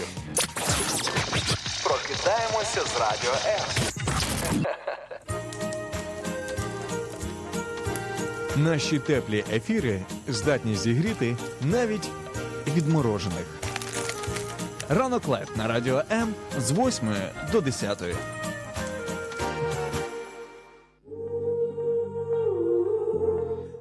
солодощів. Прокидаємося з радіо М. Наші теплі ефіри здатні зігріти навіть відморожених. Ранок live на радіо М з 8 до 10.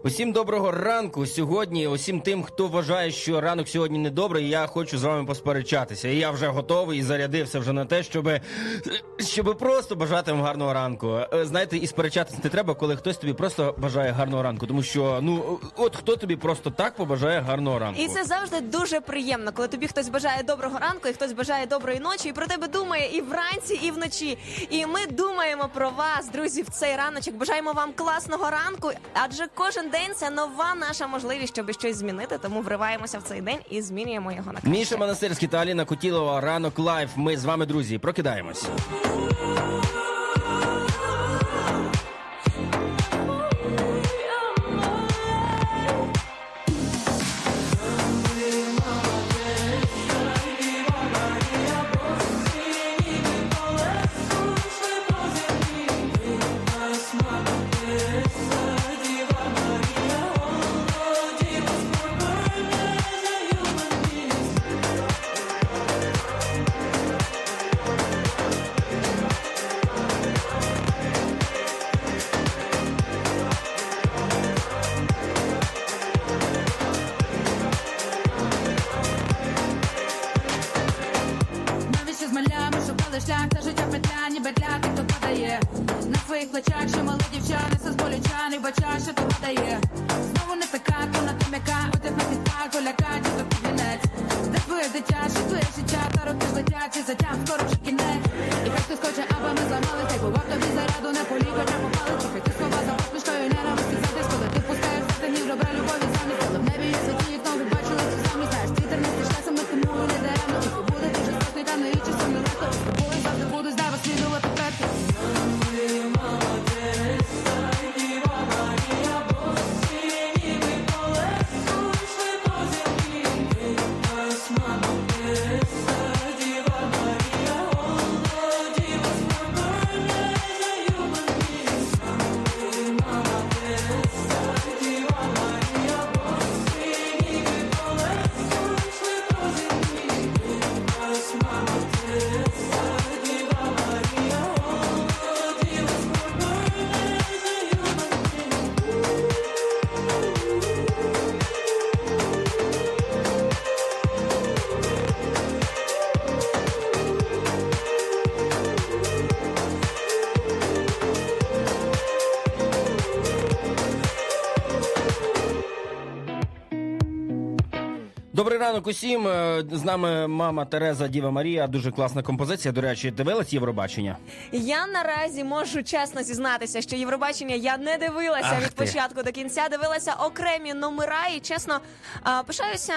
Усім доброго ранку. Сьогодні, усім тим, хто вважає, що ранок сьогодні недобрий, я хочу з вами посперечатися. І я вже готовий і зарядився вже на те, щоб, щоб просто бажати вам гарного ранку. Е, Знаєте, і сперечатися не треба, коли хтось тобі просто бажає гарного ранку. Тому що ну от хто тобі просто так побажає гарного ранку. І це завжди дуже приємно, коли тобі хтось бажає доброго ранку, і хтось бажає доброї ночі, і про тебе думає і вранці, і вночі. І ми думаємо про вас, друзі, в цей раночок. Бажаємо вам класного ранку, адже кожен день це нова наша можливість, щоб щось змінити. Тому вриваємося в цей день і змінюємо його на краще. Міша Монастирський та Аліна Кутілова. Ранок live. Ми з вами, друзі, прокидаємось. Добрий ранок усім. Е, З нами мама Тереза Діва Марія. Дуже класна композиція. До речі, дивилась Євробачення? Я наразі можу чесно зізнатися, що Євробачення я не дивилася Ах від ти. початку до кінця. Дивилася окремі номера, і чесно пишаюся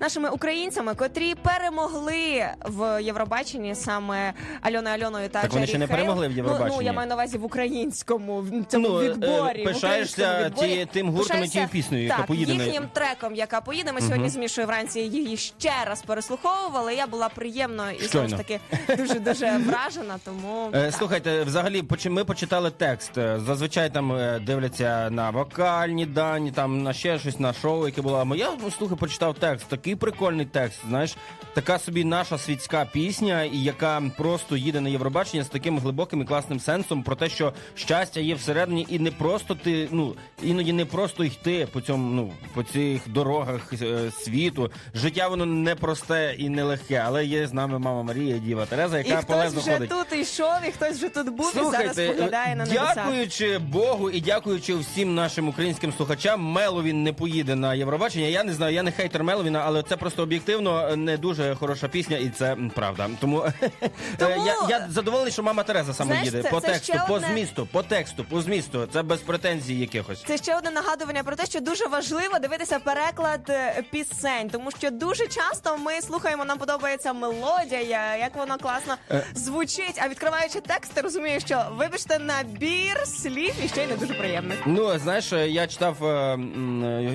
нашими українцями, котрі перемогли в Євробаченні саме Альоною Альоною та Так вони ще не Хейл. перемогли в Ну, Євробаченні. ну я маю на увазі в українському в цьому Ну, е, відборі. пишаєшся відборі. ті- тим гуртом і тією піснею, яка поїде їхнім треком, яка поїде. Ми сьогодні з Мішою вранці її ще раз переслуховували. Я була приємно і знову ж таки дуже дуже вражена. Тому Е. Слухайте, взагалі, ми почитали текст. Е, Зазвичай там е, дивляться на вокальні дані, там на ще щось на шоу, яке було. А я слухай, почитав текст. Такий прикольний текст. Знаєш, така собі наша світська пісня, і яка просто їде на Євробачення з таким глибоким і класним сенсом про те, що щастя є всередині, і не просто ти, ну іноді не просто йти по цьому, ну по цих дорогах е, світу. Життя воно непросте і нелегке, але є з нами мама Марія, Діва Тереза, І яка хтось полезно вже ходить. тут йшов, і хтось вже тут був і зараз поглядає на небеса. дякуючи Богу і дякуючи всім нашим українським слухачам, Меловін не поїде на Євробачення. Я не знаю, я не хейтер Меловіна, але це просто об'єктивно не дуже хороша пісня, і це правда. Тому, Тому- я, я задоволений, що мама Тереза саме їде це- по це тексту, по одне- змісту, по тексту, по змісту. Це без претензій якихось. Це ще одне нагадування про те, що дуже важливо дивитися переклад е, пісень, тому що дуже часто ми слухаємо, нам подобається мелодія, як воно класно Е. звучить. А відкриваючи текст, ти розумієш, що вибачте набір слів і ще й не дуже приємних. Ну, знаєш, я читав, е,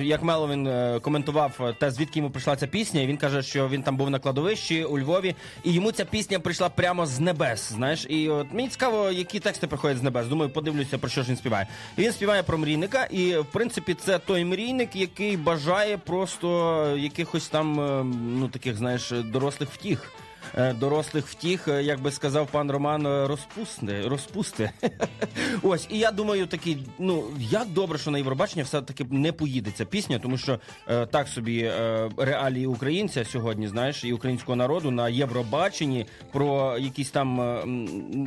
як Меловін е, коментував те, звідки йому прийшла ця пісня. І він каже, що він там був на кладовищі у Львові, і йому ця пісня прийшла прямо з небес. Знаєш, і от мені цікаво, які тексти приходять з небес. Думаю, подивлюся, про що ж він співає. І він співає про мрійника, і в принципі це той мрійник, який бажає просто якихось там, е, ну таких, знаєш, дорослих втіх. Е, Дорослих втіх, е, як би сказав пан Роман, е, розпусти, розпусти. Ось, і я думаю, такий, ну як добре, що на Євробачення все-таки не поїде ця пісня, тому що е, так собі е, реалії українця сьогодні, знаєш, і українського народу на Євробаченні про якісь там, е,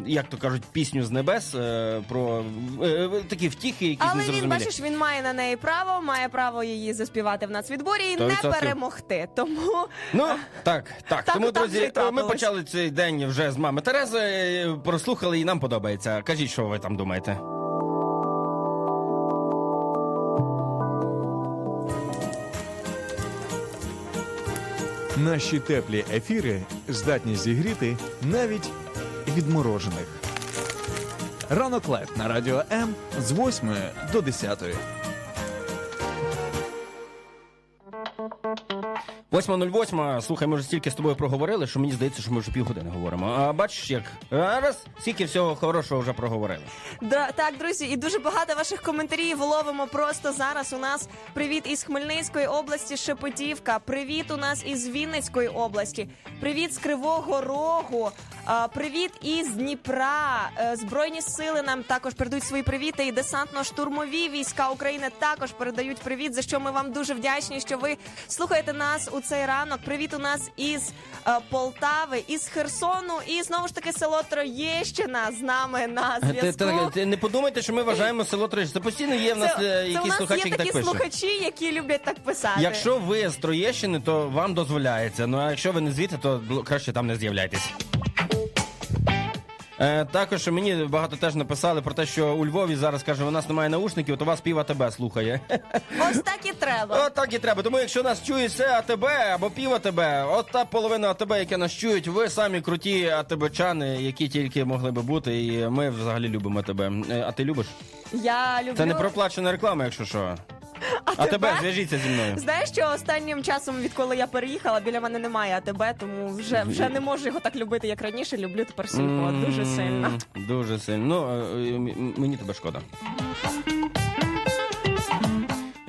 як то кажуть, пісню з небес, е, про е, е, такі втіхи, якісь Але він бачиш, він має на неї право, має право її заспівати в нацвідборі і Сто не відсотків. перемогти. Тому Ну так, так. Так, Тому, так друзі, ми почали цей день вже з мами Терези, прослухали і нам подобається. Кажіть, що ви там думаєте? Наші теплі ефіри здатні зігріти навіть відморожених. Ранок live на радіо М з 8 до 10. 8.08, слухай, ми вже стільки з тобою проговорили, що мені здається, що ми вже півгодини говоримо. А бачиш, як раз, стільки всього хорошого вже проговорили. Да, так, друзі, і дуже багато ваших коментарів ловимо просто зараз. У нас привіт із Хмельницької області, Шепетівка. Привіт у нас із Вінницької області. Привіт з Кривого Рогу. Привіт із Дніпра. Е, Збройні сили нам також передають свої привіти. І десантно-штурмові війська України також передають привіт. За що ми вам дуже вдячні, що ви слухаєте нас у цей ранок. Привіт у нас із е, Полтави, із Херсону, і знову ж таки село Троєщина з нами на Ти, зв'язку. ти, ти не подумайте, що ми вважаємо село Троєщина. Це постійно є в нас Це, е, це у якісь нас слухачі, є які такі так пишуть. слухачі, які люблять так писати. Якщо ви з Троєщини, то вам дозволяється. Ну а якщо ви не звідти, то бл- краще там не з'являйтесь. Е, також мені багато теж написали про те, що у Львові зараз каже, у нас немає наушників, то вас пів АТБ слухає. ось так і треба. От так і треба. Тому якщо нас чує все АТБ або пів АТБ, от та половина АТБ, яке нас чують, ви самі круті АТБчани, які тільки могли би бути. І ми взагалі любимо тебе. А ти любиш? Я люблю. Це не проплачена реклама, якщо що. А тебе зв'яжіться зі мною. Знаєш, що останнім часом, відколи я переїхала, біля мене немає АТБ, тому вже вже не можу його так любити, як раніше. Люблю тепер сільпо дуже сильно. Дуже сильно. Ну, е, е, мені тебе шкода.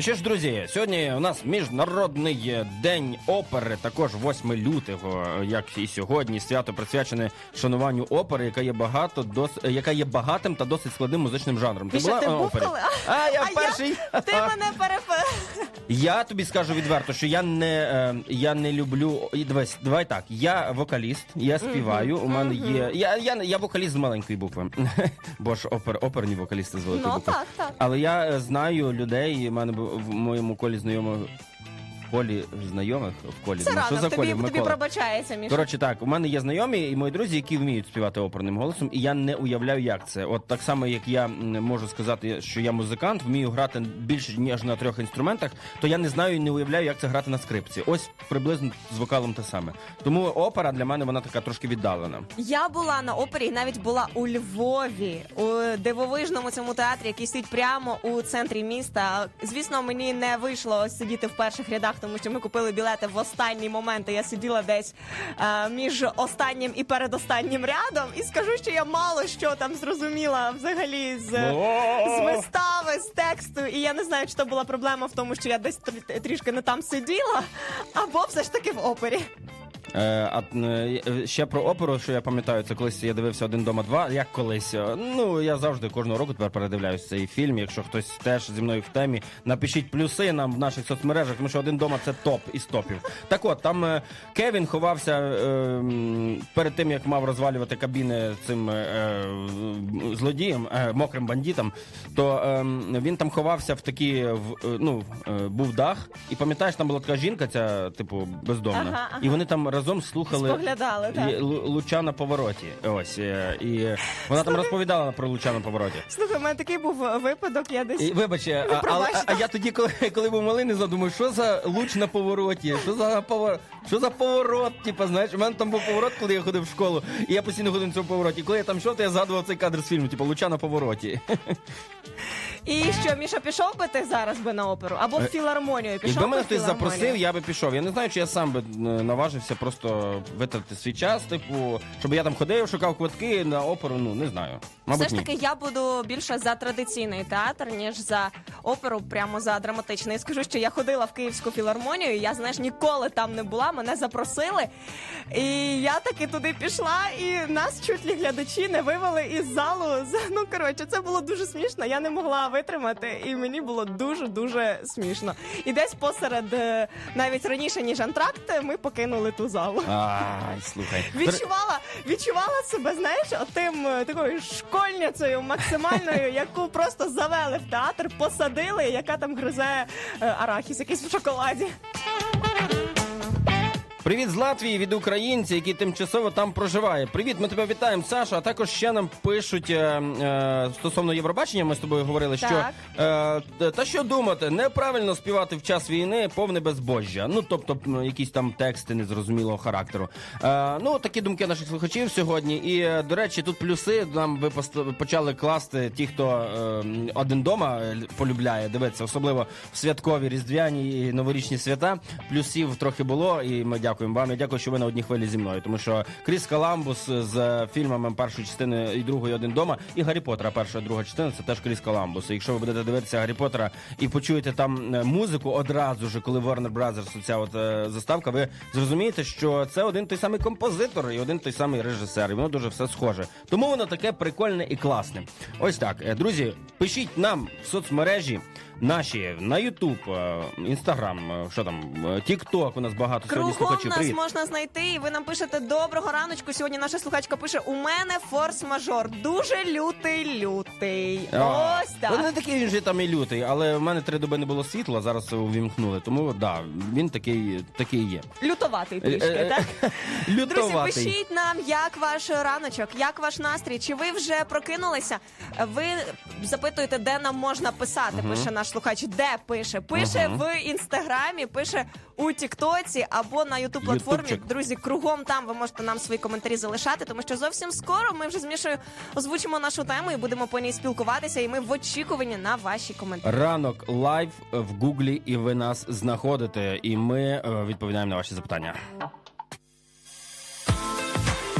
Що ж, друзі, сьогодні у нас міжнародний е, день опери, також 8 лютого, е, як і сьогодні, свято присвячене шануванню опери, яка є багато дос... е, яка є багатим та досить складним музичним жанром. Міша, ти на був опері? коли? А, я А перший. Ти мене перепе. Я тобі скажу відверто, що я не, е, я не люблю. і Дивись, давай так. Я вокаліст, я співаю. У мене є. Я, я, я вокаліст з маленької букви. Бо ж опер, оперні вокалісти з великої Ну букви. так, так. Але я е, знаю людей. У мене бу- в моєму колі знайомих колі знайомих в колі. Це ну, що за тобі, колі? тобі пробачається, Міша. Коротше, так, у мене є знайомі і мої друзі, які вміють співати оперним голосом, і я не уявляю, як це. От так само, як я можу сказати, що я музикант, вмію грати більше ніж на трьох інструментах, то я не знаю і не уявляю, як це грати на скрипці. Ось приблизно з вокалом те саме. Тому опера для мене вона така трошки віддалена. Я була на опері і навіть була у Львові у дивовижному цьому театрі, який стоїть прямо у центрі міста. Звісно, мені не вийшло сидіти в перших рядах, тому що ми купили білети в останній момент. і Я сиділа десь е, між останнім і передостаннім рядом. І скажу, що я мало що там зрозуміла взагалі з, з вистави, з тексту. І я не знаю, чи то була проблема в тому, що я десь трішки не там сиділа, або все ж таки в опері. Е, а е, ще про оперу, що я пам'ятаю, це колись я дивився один дома два. Як колись. е, Ну я завжди кожного року тепер передивляюсь цей фільм. Якщо хтось теж зі мною в темі, напишіть плюси нам в наших соцмережах, тому що один дома це топ із топів. Так от там Кевін ховався е, перед тим, як мав розвалювати кабіни цим злодієм, е, мокрим бандитам, то е, він там ховався в такі в е, ну е, був дах, і пам'ятаєш, там була така жінка, ця типу бездомна, Ага, ага. і вони там роз, разом слухали Споглядали, так. Луча на повороті. Ось е, і вона там розповідала про Луча на повороті. Слухай, у мене такий був випадок, я десь І, вибач, а, а, Пробачте. а я тоді, коли, коли був малий, не задумав, що за луч на повороті, що за поворот, що за поворот, типу, знаєш, у мене там був поворот, коли я ходив в школу, і я постійно ходив на цьому повороті. Коли я там йшов, то я згадував цей кадр з фільму, типу, луча на повороті. І що, Міша, пішов би ти зараз би на оперу? Або в Е, філармонію? Пішов Якби би мене в хтось філармонію? запросив, я би пішов. Я не знаю, чи я сам би е, наважився просто витратити свій час, типу, щоб я там ходив, шукав квитки на оперу, ну не знаю. Мабуть, Все ж ні. таки, я буду більше за традиційний театр, ніж за оперу, прямо за драматичний. Скажу, що я ходила в Київську філармонію, і я, знаєш, ніколи там не була, мене запросили. І я таки туди пішла, і нас чуть ли глядачі не вивели із залу. Ну, коротше, це було дуже смішно. Я не могла витримати, і мені було дуже-дуже смішно. І десь посеред, е, навіть раніше, ніж антракт, ми покинули ту залу. Ай, слухай. Відчувала, відчувала себе, знаєш, отим е, такою школьницею максимальною, яку просто завели в театр, посадили, яка там гризе е, арахіс якийсь в шоколаді. Привіт з Латвії від українців, які тимчасово там проживає. Привіт, ми тебе вітаємо, Саша. А також ще нам пишуть е, е, стосовно Євробачення. Ми з тобою говорили, що е, та що думати, неправильно співати в час війни повне безбожжя. Ну тобто якісь там тексти незрозумілого характеру. Е, ну такі думки наших слухачів сьогодні. І е, до речі, тут плюси нам ви почали класти ті, хто е, один дома полюбляє, дивиться, особливо в святкові різдвяні і новорічні свята. Плюсів трохи було, і ми дякуємо вам. Я дякую, що ви на одній хвилі зі мною. Тому що Кріс Коламбус з фільмами першої частини і другої один дома, і Гаррі Поттера перша друга частина це теж Кріс Коламбус. І якщо ви будете дивитися Гаррі Поттера і почуєте там е, музику одразу ж, коли Warner Brothers, ця от е, заставка, ви зрозумієте, що це один той самий композитор і один той самий режисер. І воно дуже все схоже. Тому воно таке прикольне і класне. Ось так, Е, друзі, пишіть нам в соцмережі. Наші на Ютуб, Інстаграм, що там, Тікток. У нас багато сьогодні Кругом слухачів. нас Привіт. можна знайти, і ви нам пишете доброго раночку. Сьогодні наша слухачка пише: у мене форс-мажор, дуже лютий, лютий. А, Ось Ну, не такий він же там і лютий, але в мене три доби не було світла, зараз увімкнули. Тому да, він такий, такий є. Лютоватий Е, трішки, е, так? Друзі, Лютоватий. пишіть нам, як ваш раночок, як ваш настрій, чи ви вже прокинулися? Ви запитуєте, де нам можна писати. Пише наш слухач, де пише? Пише в інстаграмі, пише у Тіктоці або на Ютуб платформі. Ютубчик. Друзі, кругом там ви можете нам свої коментарі залишати, тому що зовсім скоро ми вже з Мішою озвучимо нашу тему і будемо по ній спілкуватися. І ми в очікуванні на ваші коментарі. Ранок live в Гуглі, і ви нас знаходите, і ми е, відповідаємо на ваші запитання.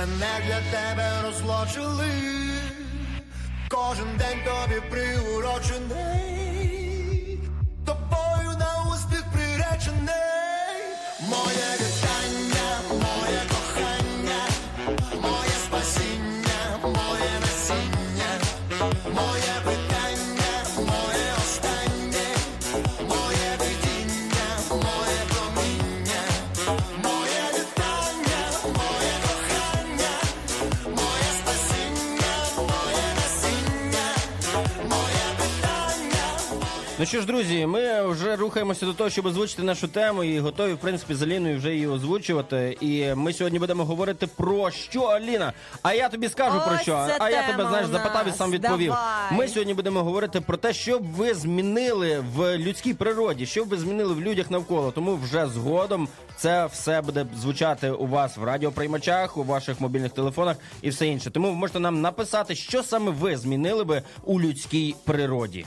Мене для тебе розлучили, кожен день тобі приурочений, що ж, друзі, ми вже рухаємося до того, щоб озвучити нашу тему, і готові, в принципі, з Аліною вже її озвучувати. І ми сьогодні будемо говорити про що, Аліна? А я тобі скажу про що. це А я тебе знаєш у запитав і сам відповів. Давай. Ми сьогодні будемо говорити про те, що б ви змінили в людській природі, що б ви змінили в людях навколо. Тому вже згодом це все буде звучати у вас в радіоприймачах, у ваших мобільних телефонах і все інше. Тому ви можете нам написати, що саме ви змінили би у людській природі.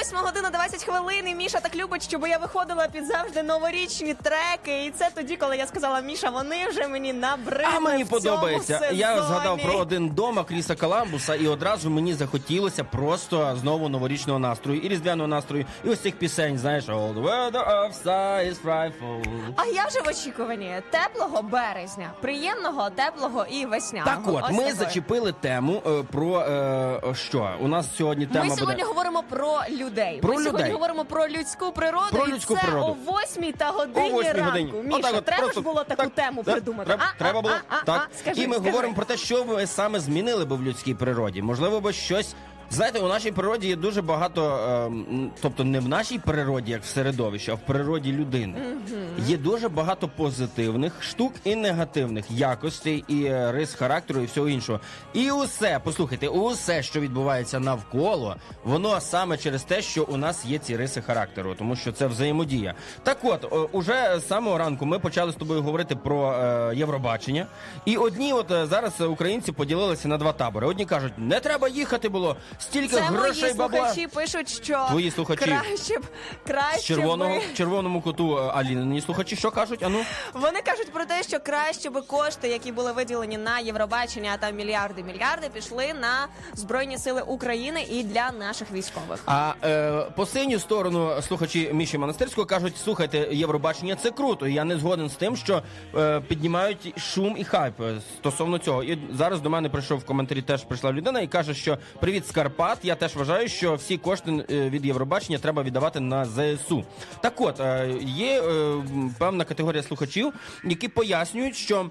8 година 20 хвилин. і Міша так любить, щоб я виходила під завжди новорічні треки. І це тоді, коли я сказала, Міша, вони вже мені набридли А мені в цьому подобається. Я згадав про один дома Кріса Каламбуса, і одразу мені захотілося просто знову новорічного настрою і різдвяного настрою, і ось цих пісень. Знаєш, All the weather outside is frightful. А я вже в очікуванні теплого березня, приємного, теплого і весняного. Так, от Ось ми такої. зачепили тему е, про е, що у нас сьогодні тема Ми буде. сьогодні говоримо про людей. Про Ми сьогодні говоримо про людську природу. Про і це природу. о восьмій та годині О восьмій ранку. годині. Міша, Отак от, треба просто ж було таку так, тему так, придумати. Треба, А, треба а, було а, а, так. а, скажи, і ми скажи. говоримо про те, що ви саме змінили би в людській природі. Можливо, би щось. Знаєте, у нашій природі є дуже багато, ем, тобто не в нашій природі, як в середовищі, а в природі людини. Є дуже багато позитивних штук і негативних якостей і е, рис характеру і всього іншого. І усе, послухайте, усе, що відбувається навколо, воно саме через те, що у нас є ці риси характеру, тому що це взаємодія. Так от, уже з самого ранку ми почали з тобою говорити про е, Євробачення. І одні, от е, зараз українці поділилися на два табори. Одні кажуть, не треба їхати було стільки Це грошей мої бабла. слухачі пишуть, що Твої слухачі. краще б краще З червоного би... червоному коту е, Алінині слухачі, що кажуть? Ану Вони кажуть про те, що краще би кошти, які були виділені на Євробачення, а там мільярди мільярди, пішли на збройні сили України і для наших військових. А е, по синю сторону слухачі Міші Монастирського кажуть: слухайте, Євробачення це круто. І Я не згоден з тим, що е, піднімають шум і хайп е, стосовно цього. І зараз до мене прийшов в коментарі, теж прийшла людина і каже, що привіт, скарб. Карпат. Я теж вважаю, що всі кошти е, від Євробачення треба віддавати на ЗСУ. Так от, е, є е, певна категорія слухачів, які пояснюють, що.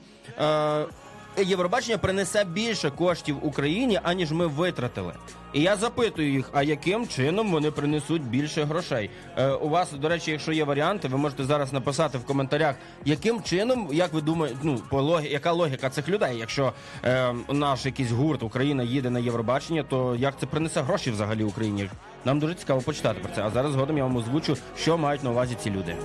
Євробачення принесе більше коштів Україні, аніж ми витратили. І я запитую їх, а яким чином вони принесуть більше грошей? Е, у вас, до речі, якщо є варіанти, ви можете зараз написати в коментарях, яким чином, як ви думаєте, ну по логі, яка логіка цих людей? Якщо е, наш якийсь гурт Україна їде на Євробачення, то як це принесе гроші взагалі Україні? Нам дуже цікаво почитати про це. А зараз згодом я вам озвучу, що мають на увазі ці люди.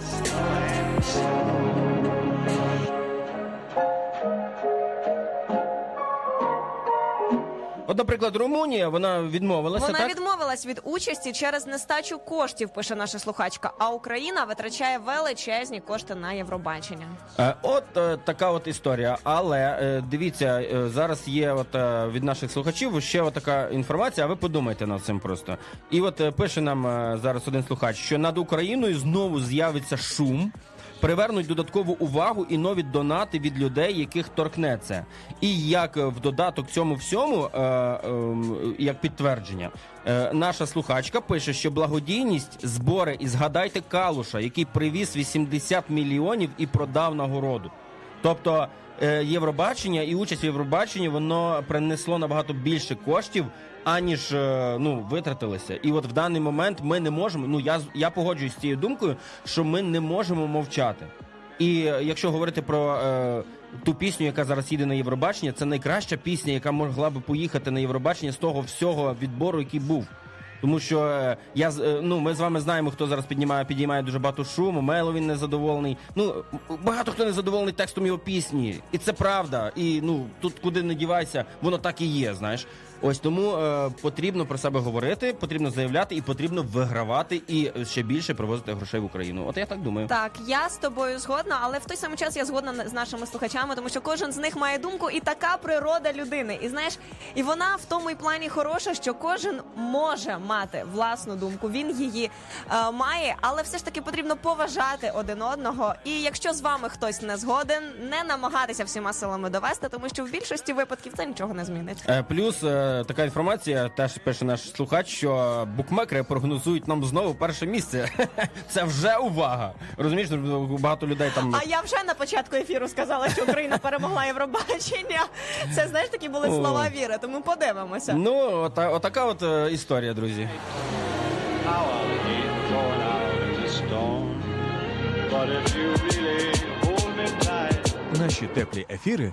От, наприклад, Румунія вона відмовилася. Вона так? відмовилась від участі через нестачу коштів, пише наша слухачка. А Україна витрачає величезні кошти на Євробачення. Е, От е, така от історія. Але е, дивіться, е, зараз є от е, від наших слухачів ще от така інформація. А ви подумайте над цим просто. І от е, пише нам е, зараз один слухач, що над Україною знову з'явиться шум. Привернуть додаткову увагу і нові донати від людей, яких торкнеться. І як е, в додаток цьому всьому, е, ем, як підтвердження, е, наша слухачка пише, що благодійність збори і згадайте Калуша, який привіз 80 мільйонів і продав нагороду. Тобто е, Євробачення і участь в Євробаченні воно принесло набагато більше коштів, аніж е, ну витратилося. І от в даний момент ми не можемо. Ну я я погоджуюсь з цією думкою, що ми не можемо мовчати. І е, якщо говорити про е, ту пісню, яка зараз їде на Євробачення, це найкраща пісня, яка могла би поїхати на Євробачення з того всього відбору, який був. Тому що е, я ну ми з вами знаємо, хто зараз піднімає підіймає дуже багато шуму. Мело він незадоволений. Ну багато хто не задоволений текстом його пісні, і це правда. І ну тут куди не дівайся, воно так і є. Знаєш, ось тому е, потрібно про себе говорити, потрібно заявляти і потрібно вигравати і ще більше привозити грошей в Україну. От я так думаю. Так, я з тобою згодна, але в той самий час я згодна з нашими слухачами, тому що кожен з них має думку, і така природа людини. І знаєш, і вона в тому й плані хороша, що кожен може мати власну думку. Він її е, має, але все ж таки потрібно поважати один одного. І якщо з вами хтось не згоден, не намагатися всіма силами довести, тому що в більшості випадків це нічого не змінить. Е, Плюс е, така інформація, теж пише наш слухач, що букмекери прогнозують нам знову перше місце. Це вже увага. Розумієш, багато людей там. А я вже на початку ефіру сказала, що Україна перемогла Євробачення. Це знаєш такі були слова віри. Тому подивимося. Ну, ота, отака от е, історія, друзі. Наші теплі ефіри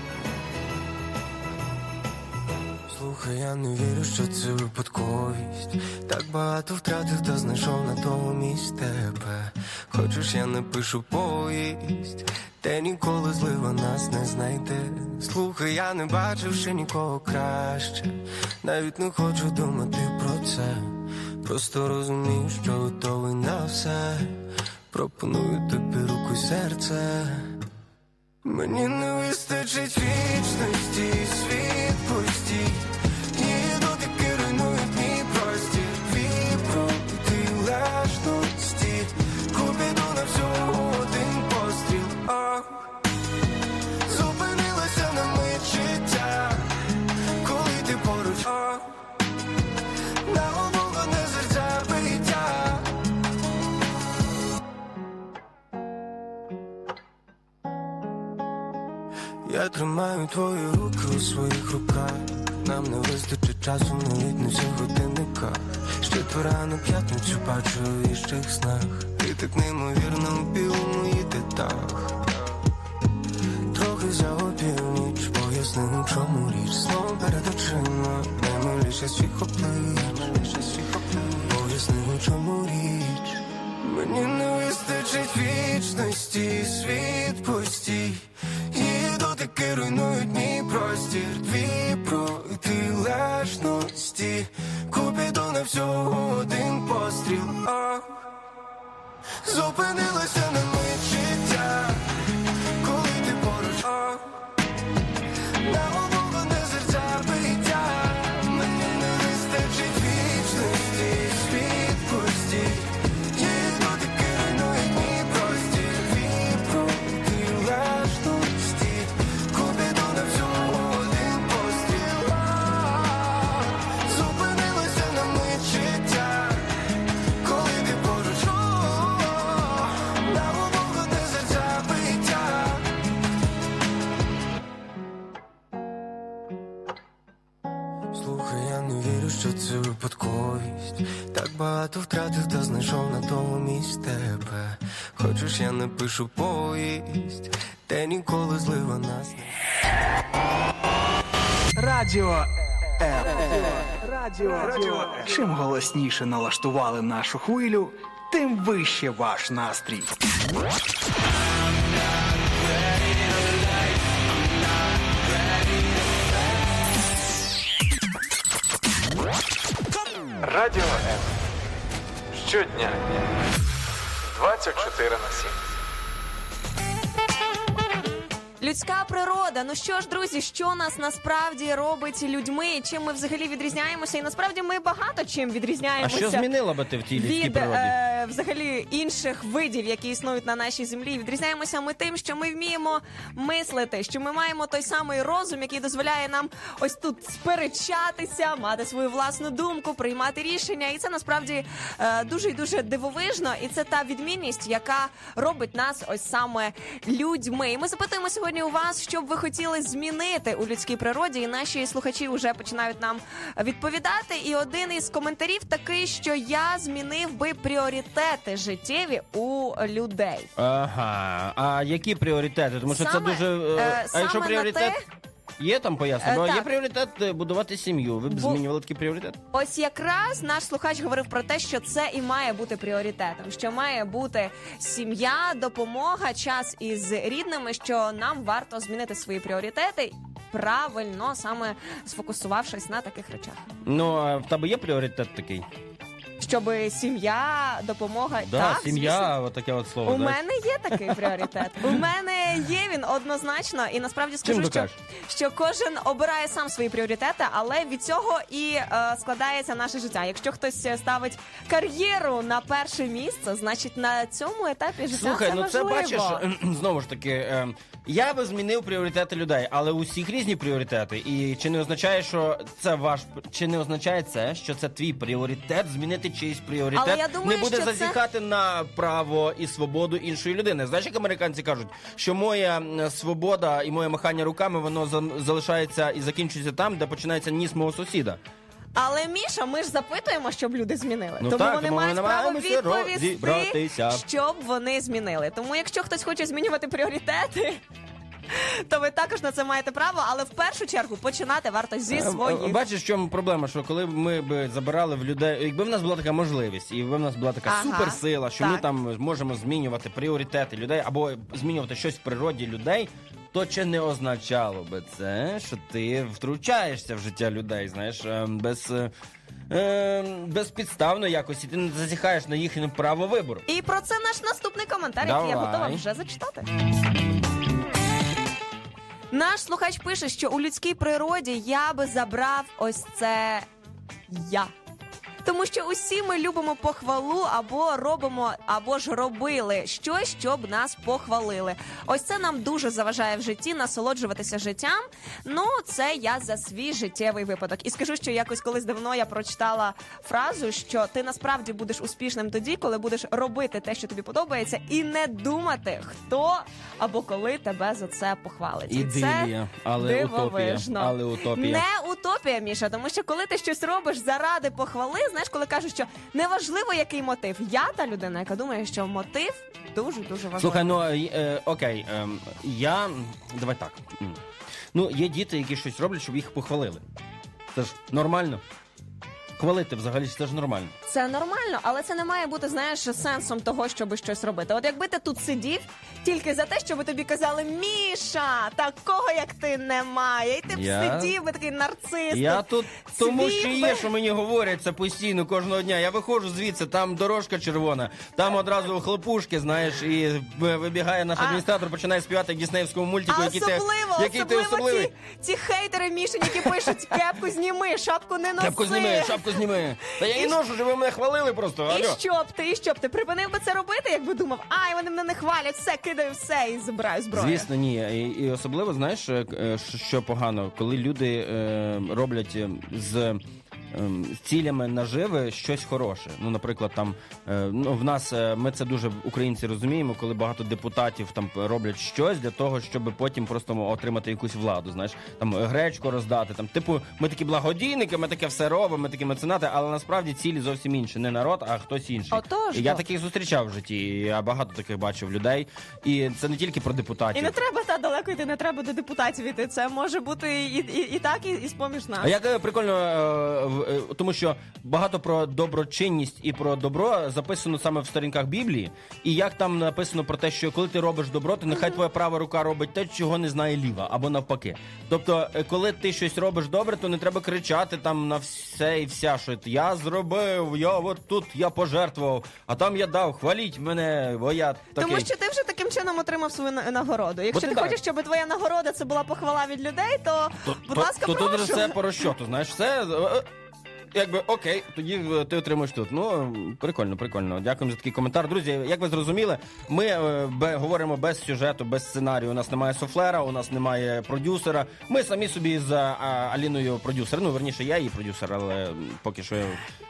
Слухай, я не вірю, що це випадковість. Так багато втратив, та знайшов на тому місці тебе. Хочеш, я напишу повість, де ніколи злива нас не знайде. Слухай, я не бачив ще нікого краще. Навіть не хочу думати про це. Просто розумію, що готовий на все. Пропоную тобі руку й серце. Мені не вистачить вічності, світ пустій. Тримаю твої руки у своїх руках. Нам не вистачить часу навіть на всіх годинниках. Ще твора на п'ятницю бачу у віщих снах. Ти так неймовірно у білому їдетах. Трохи за опівніч, поясни, у чому річ. Знову перед очима, наймиліше всіх облич. Поясни, у чому річ. Мені не вистачить вічності, світ пустій. Її руйнують мій простір. Твій протилежності. Купіду на всього один постріл. а зупинилося на мить життя. Я не вірю, що це випадковість. Так багато втратив та знайшов на тому місць тебе. Хочеш, я напишу повість, де ніколи злива нас не. Радіо Радіо. Чим голосніше налаштували нашу хвилю, тим вище ваш настрій. Щодня. 24 на 7. Людська природа. Ну що ж, друзі, що нас насправді робить людьми? Чим ми взагалі відрізняємося? І насправді ми багато чим А відрізняємося. що змінила би ти в тій людській від природі? е, взагалі інших видів, які існують на нашій землі. Відрізняємося ми тим, що ми вміємо мислити, що ми маємо той самий розум, який дозволяє нам ось тут сперечатися, мати свою власну думку, приймати рішення. І це насправді е, дуже і дуже дивовижно. І це та відмінність, яка робить нас ось саме людьми. І ми запитуємо сьогодні у вас, що б ви хотіли змінити у людській природі. І наші слухачі вже починають нам відповідати. І один із коментарів такий, що я змінив би пріоритети життєві у людей. Ага. А які пріоритети? Тому що це дуже. е, а саме якщо пріоритет. на те- Є там пояснення? Е, Бо є так. пріоритет е, будувати сім'ю. Ви б Бо- змінювали такий пріоритет? Ось якраз наш слухач говорив про те, що це і має бути пріоритетом, що має бути сім'я, допомога, час із рідними, що нам варто змінити свої пріоритети. Правильно, саме сфокусувавшись на таких речах, Ну, а в тебе є пріоритет такий? Щоб сім'я, допомога Да, так, сім'я, звісно. от таке от слово. У знаєш. мене є такий пріоритет. У мене є він однозначно, і насправді скажу, Чим що, що кожен обирає сам свої пріоритети, але від цього і е, складається наше життя. Якщо хтось ставить кар'єру на перше місце, значить на цьому етапі життя Слухай, це ну це бачиш, знову ж таки, е, я би змінив пріоритети людей, але у всіх різні пріоритети. І чи не означає, що це ваш чи не означає це, що це твій пріоритет, змінити чийсь пріоритет Але я думаю, не буде що це- зазіхати на право і свободу іншої людини. Знаєш, як американці кажуть, що моя свобода і моє махання руками воно за- залишається і закінчується там, де починається ніс мого сусіда. Але Міша, ми ж запитуємо, щоб люди змінили. Ну тому так, вони тому мають право відповісти, щоб вони змінили. Тому, якщо хтось хоче змінювати пріоритети. То ви також на це маєте право, але в першу чергу починати варто зі Е, своїх. е, Бачиш, в чому проблема? Що коли ми б забирали в людей, якби в нас була така можливість, і в нас була така Ага, суперсила, що ми так. там можемо змінювати пріоритети людей або змінювати щось в природі людей, то чи не означало би це, що ти втручаєшся в життя людей, знаєш, е, без. е, е, Безпідставно якось і ти не зазіхаєш на їхнє право вибору. І про це наш наступний коментар, який я Давай. готова вже зачитати. Наш слухач пише, що у людській природі я би забрав ось це я. Тому що усі ми любимо похвалу або робимо, або ж робили щось, щоб нас похвалили. Ось це нам дуже заважає в житті насолоджуватися життям. Ну, це я за свій життєвий випадок. І скажу, що якось колись давно я прочитала фразу, що ти насправді будеш успішним тоді, коли будеш робити те, що тобі подобається, і не думати, хто або коли тебе за це похвалить. І це але утопія, дивовижно. але утопія. Не утопія, Міша, тому що коли ти щось робиш заради похвали, знаєш, коли кажуть, що неважливо, який мотив. Я та людина, яка думає, що мотив дуже дуже важливий. Слухай, ну е, е, окей, е, я давай так. Ну, є діти, які щось роблять, щоб їх похвалили. Це ж нормально. Хвалити взагалі це ж нормально. Це нормально, але це не має бути, знаєш, сенсом того, щоб щось робити. От якби ти тут сидів тільки за те, щоб тобі казали Міша, такого як ти немає, і ти б Я- сидів би такий нарцис. Я тут тому що би. є, що мені говорять це постійно кожного дня. Я виходжу звідси, там дорожка червона, там одразу хлопушки, знаєш, і вибігає наш адміністратор, починає співати діснеївському мультику, А який особливо, ти, який ти особливо особливий. ці, ці хейтери Мішин, які пишуть кепку зніми, шапку не носи. Кепку зніми, шапку зніми. Та я І і ношу, ви мене хвалили просто. І Алло. що б ти, і що б ти припинив би це робити, якби думав, ай, вони мене не хвалять, все, кидаю все і забираю зброю. Звісно, ні. І, і особливо, знаєш, е, е, що- погано, коли люди е, роблять е, з з цілями наживи щось хороше. Ну, наприклад, там е, ну, в нас е, ми це дуже українці розуміємо, коли багато депутатів там роблять щось для того, щоб потім просто отримати якусь владу. Знаєш, там е, гречку роздати. Там, типу, ми такі благодійники, ми таке все робимо, ми такі меценати, але насправді цілі зовсім інші. Не народ, а хтось інший. Отож, я таких зустрічав в житті. Я багато таких бачив людей. І це не тільки про депутатів. І не треба та далеко йти, не треба до депутатів йти. Це може бути і, і, і так, і, і з поміж нас. А як прикольно, в- тому що багато про доброчинність і про добро записано саме в сторінках Біблії, і як там написано про те, що коли ти робиш добро, то нехай твоя права рука робить те, чого не знає ліва, або навпаки. Тобто, е, коли ти щось робиш добре, то не треба кричати там на все і вся, що я зробив, я от тут я пожертвував, а там я дав, хваліть мене, бо я такий. Тому що ти вже таким чином отримав свою на- нагороду. Якщо ти ти хочеш, щоб твоя нагорода це була похвала від людей, то, будь то, ласка, то тут прошу. вже все по розчоту, знаєш, все. Якби окей, тоді е, ти отримаєш тут. Ну прикольно, прикольно. Дякуємо за такий коментар. Друзі, як ви зрозуміли, ми е, говоримо без сюжету, без сценарію. У нас немає софлера, у нас немає продюсера. Ми самі собі з а, Аліною продюсер. Ну верніше, я її продюсер, але поки що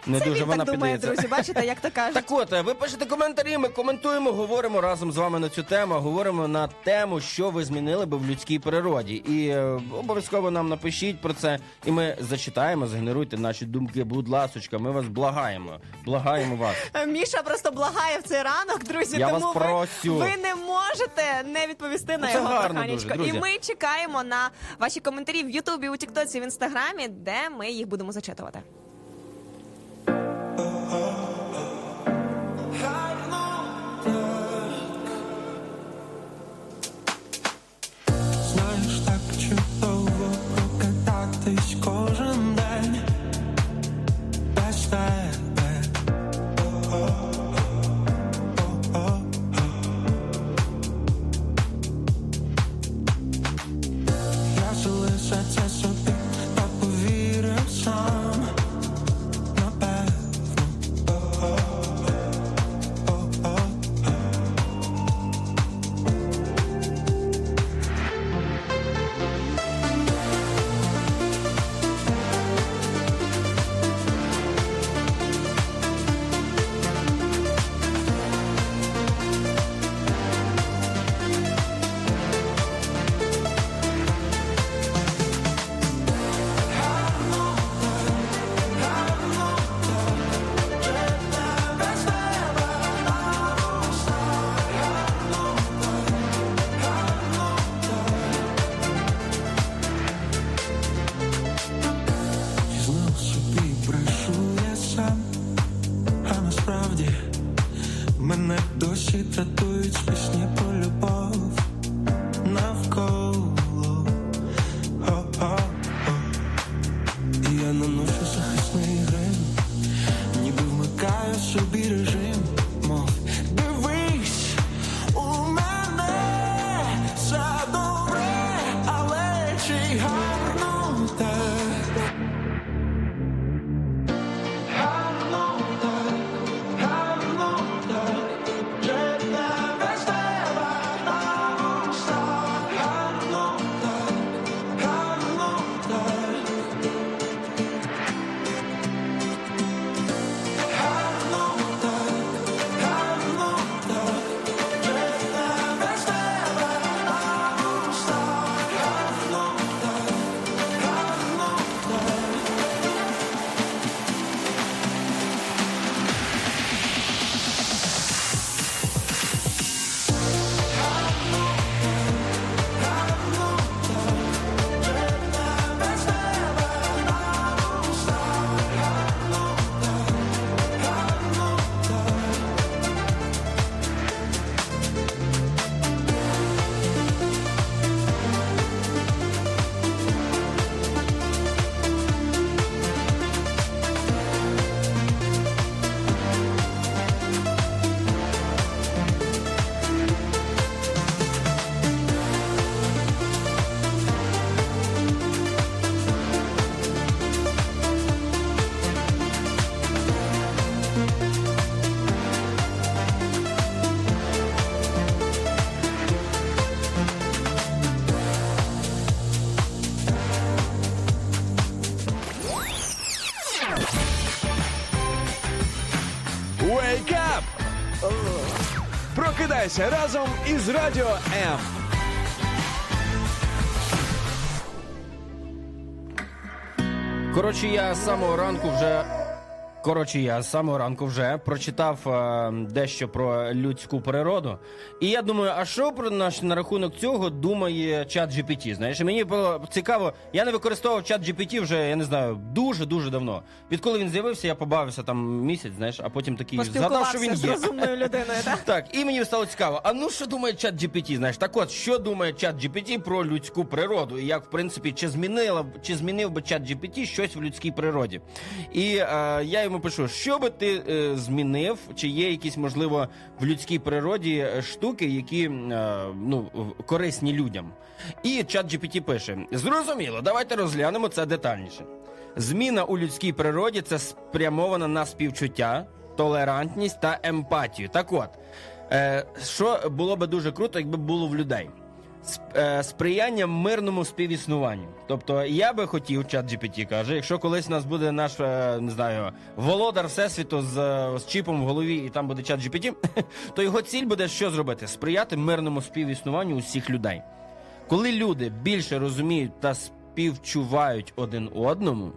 не Це дуже він вона так думає, піддається. друзі. Бачите, як то кажуть. Так от, е, ви пишете коментарі, ми коментуємо, говоримо разом з вами на цю тему, говоримо на тему, що ви змінили би в людській природі. І е, обов'язково нам напишіть про це, і ми зачитаємо, згенеруйте наші думки, будь ласочка, ми вас благаємо. Благаємо вас. Міша просто благає в цей ранок, друзі. Я тому вас ви, просю. ви не можете не відповісти на це його гарно проханечко. дуже, друзі. І ми чекаємо на ваші коментарі в Ютубі, у Тіктоці, в Інстаграмі, де ми їх будемо зачитувати. Прокидайся разом із Радіо М. Коротше, я з самого ранку вже. Коротше, я з самого ранку вже прочитав е, дещо про людську природу. І я думаю, а що про наш на рахунок цього думає чат GPT? Знаєш, І мені було цікаво, я не використовував чат GPT вже, я не знаю, дуже-дуже давно. Відколи він з'явився, я побавився там місяць, знаєш, а потім такий згадав, що він Поспілкувався є. з розумною людиною, так? Так, і мені стало цікаво. А ну що думає чат GPT? Знаєш, так от що думає чат GPT про людську природу? І як в принципі чи змінила чи змінив би чат GPT щось в людській природі? І е, я йому пишу, що би ти е, змінив, чи є якісь можливо в людській природі е, штуки, які е, ну корисні людям? І чат GPT пише: зрозуміло, давайте розглянемо це детальніше. Зміна у людській природі це спрямована на співчуття, толерантність та емпатію. Так от, е, що було би дуже круто, якби було в людей? Е, сприяння мирному співіснуванню. Тобто я би хотів, чат GPT каже, якщо колись у нас буде наш, е, не знаю, володар Всесвіту з, е, з чіпом в голові, і там буде чат GPT, то його ціль буде що зробити? Сприяти мирному співіснуванню усіх людей. Коли люди більше розуміють та співчувають один одному,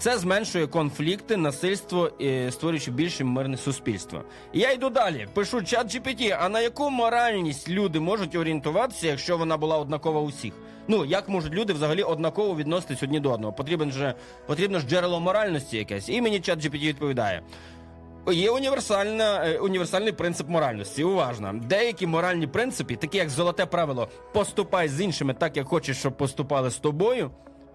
це зменшує конфлікти, насильство, створюючи більше мирне суспільство. Я йду далі. Пишу чат GPT, а на яку моральність люди можуть орієнтуватися, якщо вона була однакова усіх? Ну як можуть люди взагалі однаково відноситись одні до одного? Потрібен же потрібно ж джерело моральності якесь. І мені чат GPT відповідає. Є універсальна, е, універсальний принцип моральності. Уважно. Деякі моральні принципи, такі як золоте правило поступай з іншими так, як хочеш, щоб поступали з тобою,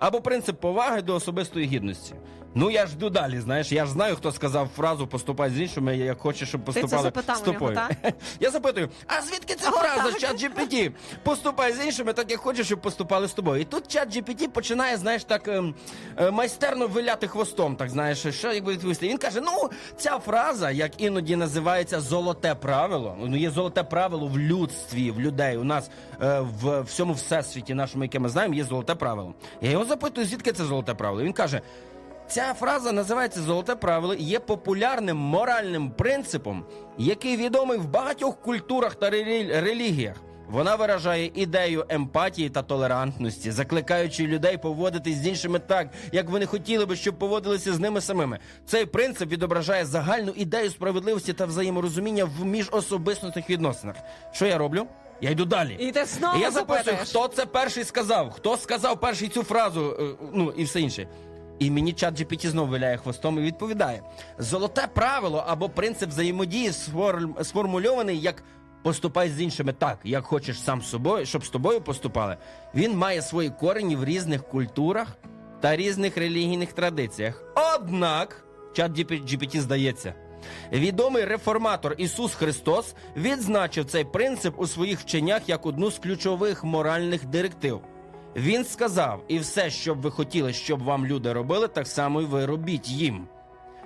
або принцип поваги до особистої гідності. Ну я ж йду далі, знаєш, я ж знаю, хто сказав фразу поступай з іншими, як хочеш, щоб Ти це поступали запитав з нього, так? Я запитую, а звідки ця О, фраза так. чат GPT? Поступай з іншими, так як хочеш, щоб поступали з тобою. І тут чат GPT починає, знаєш, так ем, е, майстерно виляти хвостом, так знаєш, що якби відповісти. Він каже: ну, ця фраза, як іноді називається золоте правило. Ну, є золоте правило в людстві, в людей. У нас е, в всьому всесвіті нашому, яке ми знаємо, є золоте правило. Я його запитую, звідки це золоте правило. Він каже. Ця фраза називається Золоте правило і є популярним моральним принципом, який відомий в багатьох культурах та релігіях. Вона виражає ідею емпатії та толерантності, закликаючи людей поводитись з іншими так, як вони хотіли би, щоб поводилися з ними самими. Цей принцип відображає загальну ідею справедливості та взаєморозуміння в міжособистісних відносинах. Що я роблю? Я йду далі. І ти знову І я записую, хто це перший сказав, хто сказав перший цю фразу, е, ну і все інше. І мені чат GPT знову виляє хвостом і відповідає: золоте правило або принцип взаємодії сформульований як поступай з іншими так, як хочеш сам з собою, щоб з тобою поступали. Він має свої корені в різних культурах та різних релігійних традиціях. Однак, чат GPT здається. Відомий реформатор Ісус Христос відзначив цей принцип у своїх вченнях як одну з ключових моральних директив. Він сказав: і все, що б ви хотіли, щоб вам люди робили, так само й ви робіть їм.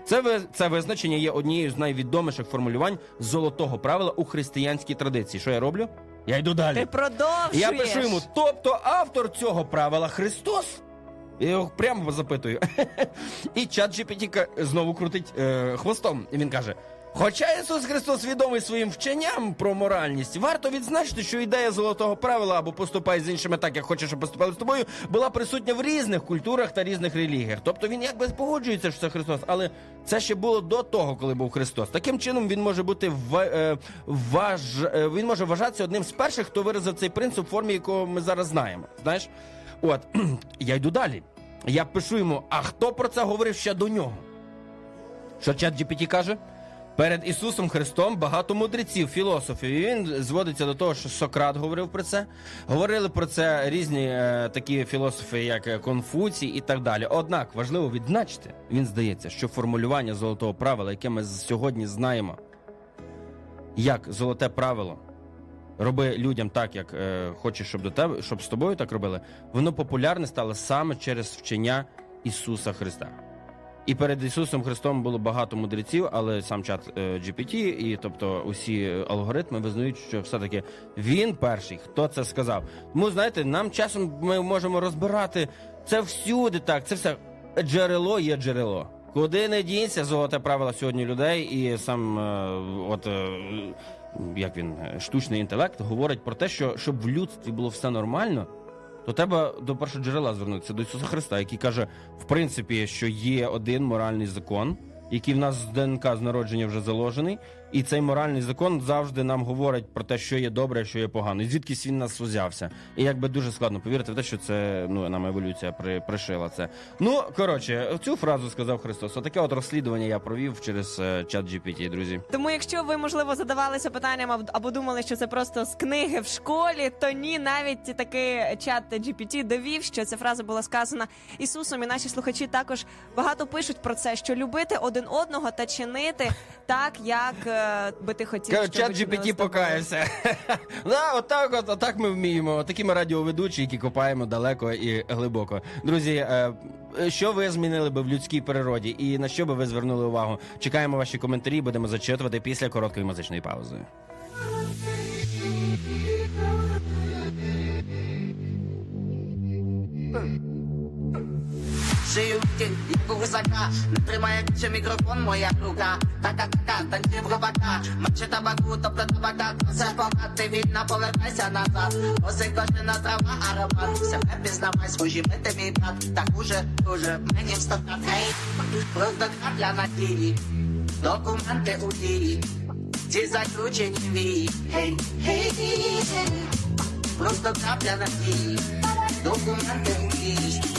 Це, це визначення є однією з найвідоміших формулювань золотого правила у християнській традиції. Що я роблю? Я йду далі. Ти продовжуєш. Я пишу йому, тобто автор цього правила Христос? Я його прямо запитую. І чат GPT знову крутить е, хвостом. І він каже: Хоча Ісус Христос відомий своїм вченням про моральність, варто відзначити, що ідея золотого правила або поступай з іншими так, як хочеш, щоб поступали з тобою, була присутня в різних культурах та різних релігіях. Тобто він якби погоджується, що це Христос, але це ще було до того, коли був Христос. Таким чином він може бути ва- е, важ... е, він може вважатися одним з перших, хто виразив цей принцип в формі, якого ми зараз знаємо. Знаєш, от я йду далі. Я пишу йому, а хто про це говорив ще до нього? Що чат GPT каже? Перед Ісусом Христом багато мудреців, філософів. І він зводиться до того, що Сократ говорив про це. Говорили про це різні е, такі філософи, як е, Конфуцій і так далі. Однак важливо відзначити, він здається, що формулювання золотого правила, яке ми сьогодні знаємо, як золоте правило. Роби людям так, як е, хочеш, щоб до тебе, щоб з тобою так робили. Воно популярне стало саме через вчення Ісуса Христа. І перед Ісусом Христом було багато мудреців, але сам чат е, GPT, і тобто усі е, алгоритми визнають, що все-таки він перший, хто це сказав. Тому знаєте, нам часом ми можемо розбирати це всюди так. Це все джерело є джерело. Куди не дінься, золоте правило сьогодні людей, і сам е, от як він, штучний інтелект, говорить про те, що щоб в людстві було все нормально, то треба до першого джерела звернутися до Ісуса Христа, який каже, в принципі, що є один моральний закон, який в нас з ДНК з народження вже заложений, і цей моральний закон завжди нам говорить про те, що є добре, що є погано. І звідкись він нас узявся. І якби дуже складно повірити в те, що це ну нам еволюція при, пришила це. Ну коротше, цю фразу сказав Христос. Отаке от розслідування я провів через е, чат GPT, друзі. Тому, якщо ви можливо задавалися питанням або думали, що це просто з книги в школі, то ні, навіть такий чат GPT довів, що ця фраза була сказана Ісусом, і наші слухачі також багато пишуть про це, що любити один одного та чинити так, як е, би ти хотів. Щоб чат GPT покаявся. да, отак, от, отак ми вміємо. Такі ми радіоведучі, які копаємо далеко і глибоко. Друзі, е, що ви змінили би в людській природі і на що би ви звернули увагу? Чекаємо ваші коментарі, будемо зачитувати після короткої музичної паузи. Шию як у висока Не тримає ще мікрофон, моя рука. Така така, танці в рубака Маче табаку, тобто табака. Все помати, вільно повертайся назад. Оси кожна трава, аромат. Себе пізнавай, схожі мити мій брат. Так уже, уже, мені встати Ей, просто крапля на тілі Документи у дії. Ці заключені вії. Гей, гей, гей Просто крапля на тілі Документи у дії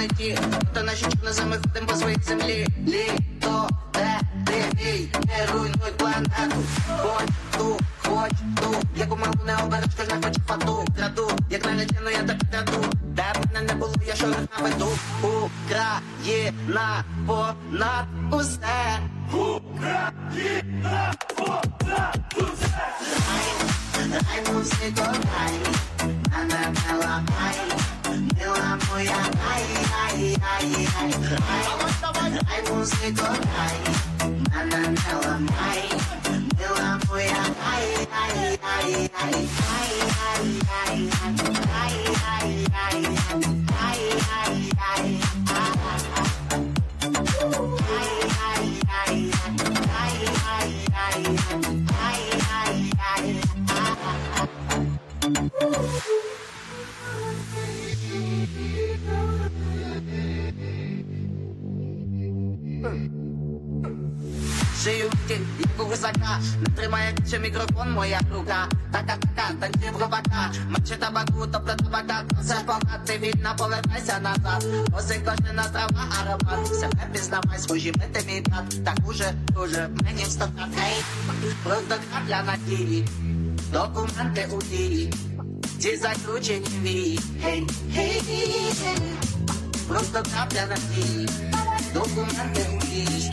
не ті, то наші чорноземи ходим по своїй землі. Літо, де ти мій, не руйнуй планету. Хоч ту, хоч ту, яку маму не обереш, кожна хоче фату. Краду, як налетіну, я так краду. Де б мене не було, я шорох наведу. Україна понад усе. Україна понад усе. Ай, музико, ай, мене не ламай. Eu amo e ai, ai, ai, ai, ai. Ai, músico, ai. Na, na, na, ai. Eu amo e ai, ai, ai, ai. Ai, ai, ai, ai. Ai, ai, ai, ai. Ai, ai, ai, ai. Шию. Як у висока. Не тримає ще мікрофон, моя рука. Така така, танці в рубака. Маче табаку, тобто табака. Все помати, вільно повертайся назад. Оси кожна трава, аромат. Себе пізнавай, схожі мити мій брат. Так уже, уже, мені встати Ей, просто крапля на тілі Документи у дії. Ці заключені вії. Гей, гей, гей Просто крапля на тілі Документи у дії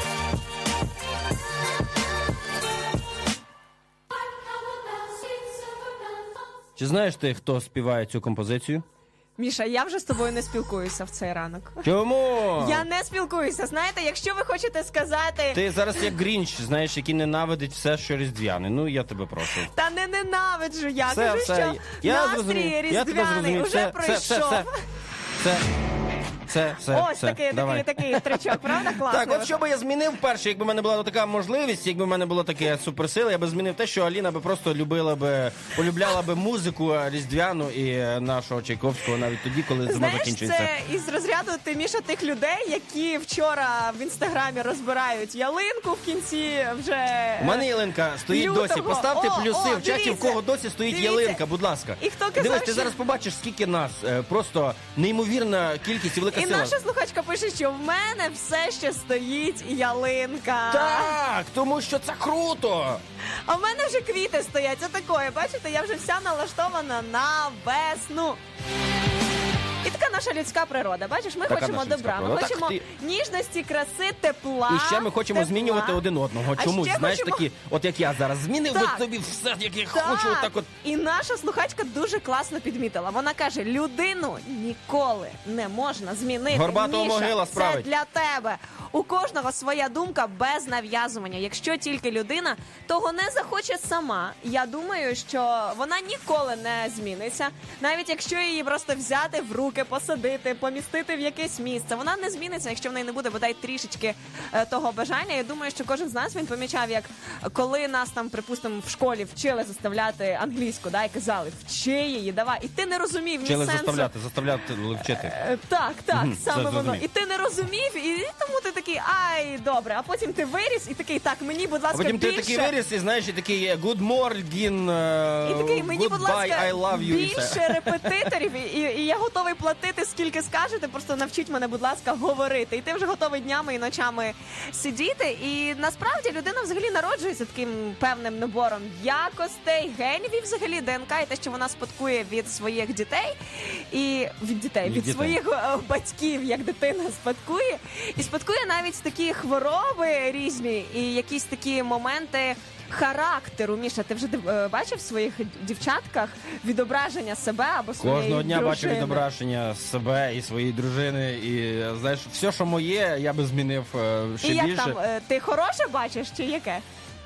Чи знаєш ти, хто співає цю композицію? Міша, я вже з тобою не спілкуюся в цей ранок. Чому? Я не спілкуюся. Знаєте, якщо ви хочете сказати, Ти зараз як Грінч, знаєш, який ненавидить все, що різдвяне. Ну я тебе прошу. та не ненавиджу я. Все, Кажу, все. що Я настрій зрозумів. Я тебе різдвяний зрозумів. уже Все, пройшов. все, все, все. Це Все, все, Ось все. такий, давай. такий, такий тричок, правда? Класний. Так, от що би я змінив перше, якби в мене була така можливість, якби в мене було таке суперсила, я би змінив те, що Аліна би просто любила би, полюбляла би музику різдвяну і е, нашого Чайковського навіть тоді, коли зима Знаєш, закінчується. це із розряду ти Міша тих людей, які вчора в інстаграмі розбирають ялинку в кінці вже У мене ялинка стоїть лютого. досі. Поставте О, плюси о, в чаті, в кого досі стоїть Дивіться. ялинка, будь ласка. І хто казав, Дивись, ти що- зараз побачиш, скільки нас. Е, Просто неймовірна кількість і велика І сила. наша слухачка пише, що в мене все ще стоїть ялинка. Так, тому що це круто. А в мене вже квіти стоять. Це такое. Бачите, я вже вся налаштована на весну. І така наша людська природа. Бачиш, ми Така хочемо наша людська добра, ми природа. Так, хочемо ти- ніжності, краси, тепла. І ще ми хочемо тепла. змінювати один одного. А ще знаєш, хочемо- такі, от як я зараз змінив би Так. тобі все, як я Так. хочу, отак от. І наша слухачка дуже класно підмітила. Вона каже: людину ніколи не можна змінити. Горбатого Міша, могила це для тебе. У кожного своя думка без нав'язування. Якщо тільки людина того не захоче сама, я думаю, що вона ніколи не зміниться. Навіть якщо її просто взяти в руки, посадити, помістити в якесь місце, вона не зміниться, якщо в неї не буде бодай трішечки е, того бажання. Я думаю, що кожен з нас він помічав, як коли нас там, припустимо, в школі вчили заставляти англійську, да, і казали, вчи її, давай. І ти не розумів ні Вчили сенсу. заставляти, заставляти вчити. Е, Так, так, Мгм, саме воно. зрозумів. І ти не розумів, і тому ти такий, ай, добре. А потім ти виріс і такий, так, мені, будь А ласка, потім ти більше. такий виріс і знаєш, і такий е, good morning, е, І такий, мені, будь goodbye, ласка, I love you. і все. більше репетиторів, і, і, і я готовий платити, скільки скажете. Просто навчіть мене, будь ласка, говорити. І ти вже готовий днями і ночами сидіти. І насправді людина взагалі народжується таким певним набором якостей, генів і взагалі ДНК, і те, що вона спадкує від своїх дітей і від дітей, Від від, дітей. своїх е, батьків, як дитина спадкує, і спадкує навіть такі хвороби різні, і якісь такі моменти. Характеру, Міша, ти вже е, бачив в своїх дівчатках відображення себе або своєї Кожного дня бачу дружини? відображення себе і своєї дружини. І е, знаєш, все, що моє, я би змінив е, ще І як більше. там, е, ти хороше бачиш чи яке?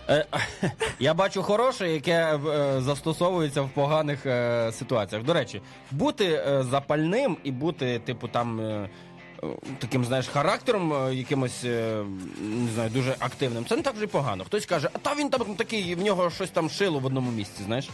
Е, Я бачу хороше, яке е, застосовується в поганих е, ситуаціях. До речі, бути е, запальним і бути, типу, там. е, Таким, знаєш, характером е, якимось е, не знаю, дуже активним. Це не так вже погано. Хтось каже, а та він там такий, в нього щось там шило в одному місці, знаєш.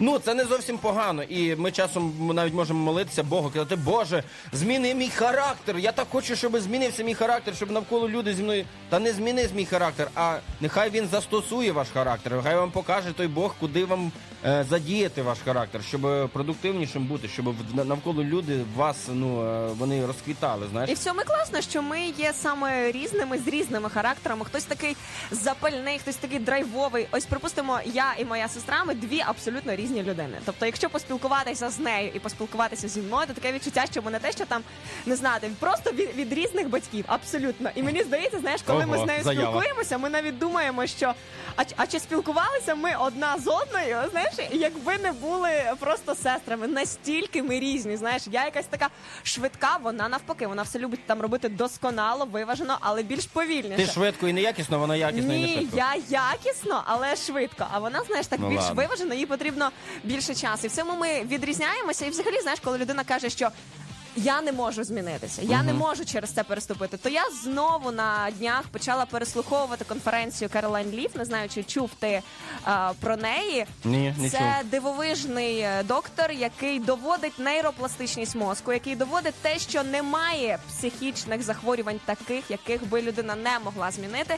Ну, це не зовсім погано. І ми часом навіть можемо молитися Богу, казати, Боже, зміни мій характер. Я так хочу, щоб змінився мій характер, щоб навколо люди зі мною. Та не зміни мій характер, а нехай він застосує ваш характер. Нехай вам покаже той Бог, куди вам задіяти ваш характер, щоб продуктивнішим бути, щоб навколо люди вас ну е, вони розквітали. Знаєш. І в цьому класно, що ми є саме різними з різними характерами. Хтось такий запальний, хтось такий драйвовий. Ось, припустимо, я і моя сестра, ми дві абсолютно різні людини. Тобто, якщо поспілкуватися з нею і поспілкуватися зі мною, то таке відчуття, що ми не те, що там не знати, просто від, від різних батьків. Абсолютно. І мені здається, знаєш, коли ми з нею заява. спілкуємося, ми навіть думаємо, що а, а чи спілкувалися ми одна з одною, знаєш, якби не були просто сестрами, настільки ми різні. Знаєш, я якась така швидка, вона навпаки, вона все любить там робити досконало, виважено, але більш повільніше. Ти швидко і неякісно, вона якісно і не Ні, швидко. я якісно, але швидко. А вона, знаєш, так Ну, більш ладно. виважено, їй потрібно більше часу. І в цьому ми відрізняємося. І взагалі, знаєш, коли людина каже, що. Я не можу змінитися, я не можу через це переступити. То я знову на днях почала переслуховувати конференцію Каролайн Ліф. Не знаю, чи чув ти а, про неї. Ні, не це чув. дивовижний е, доктор, який доводить нейропластичність мозку, який доводить те, що немає психічних захворювань, таких, яких би людина не могла змінити.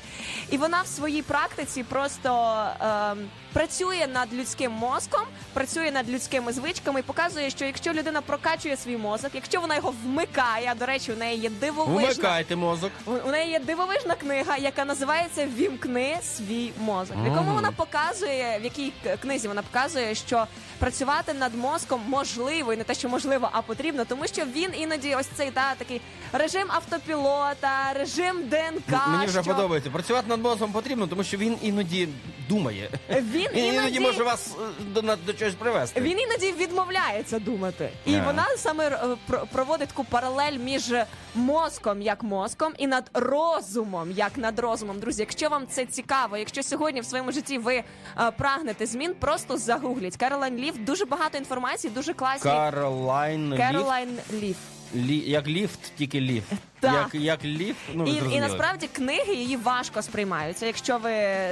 І вона в своїй практиці просто ем, працює над людським мозком, працює над людськими звичками і показує, що якщо людина прокачує свій мозок, якщо вона його вмикає, а до речі, у неї є дивовижна Вмикайте мозок. у у неї є дивовижна книга, яка називається Вімкни свій мозок, в якому вона показує, в якій к- книзі вона показує, що працювати над мозком можливо, і не те, що можливо, а потрібно, тому що він іноді ось цей та такий режим автопілота, режим ДНК. М- Мені вже що подобається. Працювати над мозком потрібно, тому що він іноді думає. Він Він іноді може вас е, до, на- до чогось привести. Він іноді відмовляється думати, і Да. вона саме е, про- проводить таку паралель між мозком як мозком і над розумом як над розумом. Друзі, якщо вам це цікаво, якщо сьогодні в своєму житті ви е, прагнете змін, просто загугліть. Каролайн Лів дуже багато інформації, дуже класні. Каролайн. Каролайн Лів. Лі, як ліфт, тільки ліфт. Так. Як, як ліфт, ну ви і, і зрозуміли. насправді книги її важко сприймаються. Якщо ви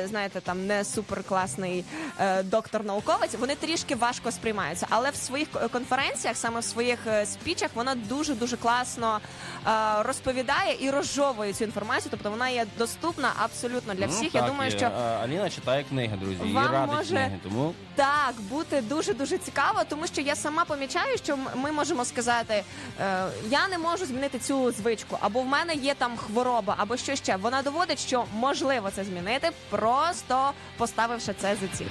знаєте, там не суперкласний е, доктор-науковець, вони трішки важко сприймаються. Але в своїх конференціях, саме в своїх е, спічах, вона дуже дуже класно е, розповідає і розжовує цю інформацію. Тобто вона є доступна абсолютно для Ну, всіх. так, Я думаю, і, що а, Аліна читає книги, друзі, і Вам радить може- книги. Тому Так, бути дуже дуже цікаво, тому що я сама помічаю, що м- ми можемо сказати: е, я не можу змінити цю звичку, або в мене є там хвороба, або що ще. Вона доводить, що можливо це змінити, просто поставивши це за ціль.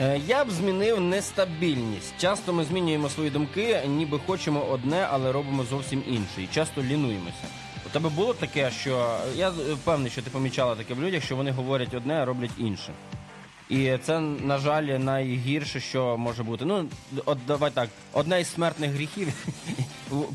Е, Я б змінив нестабільність. Часто ми змінюємо свої думки, ніби хочемо одне, але робимо зовсім інше. І часто лінуємося. У тебе було таке, що я впевнений, що ти помічала таке в людях, що вони говорять одне, а роблять інше. І це, на жаль, найгірше, що може бути. Ну, от давай так, одне із смертних гріхів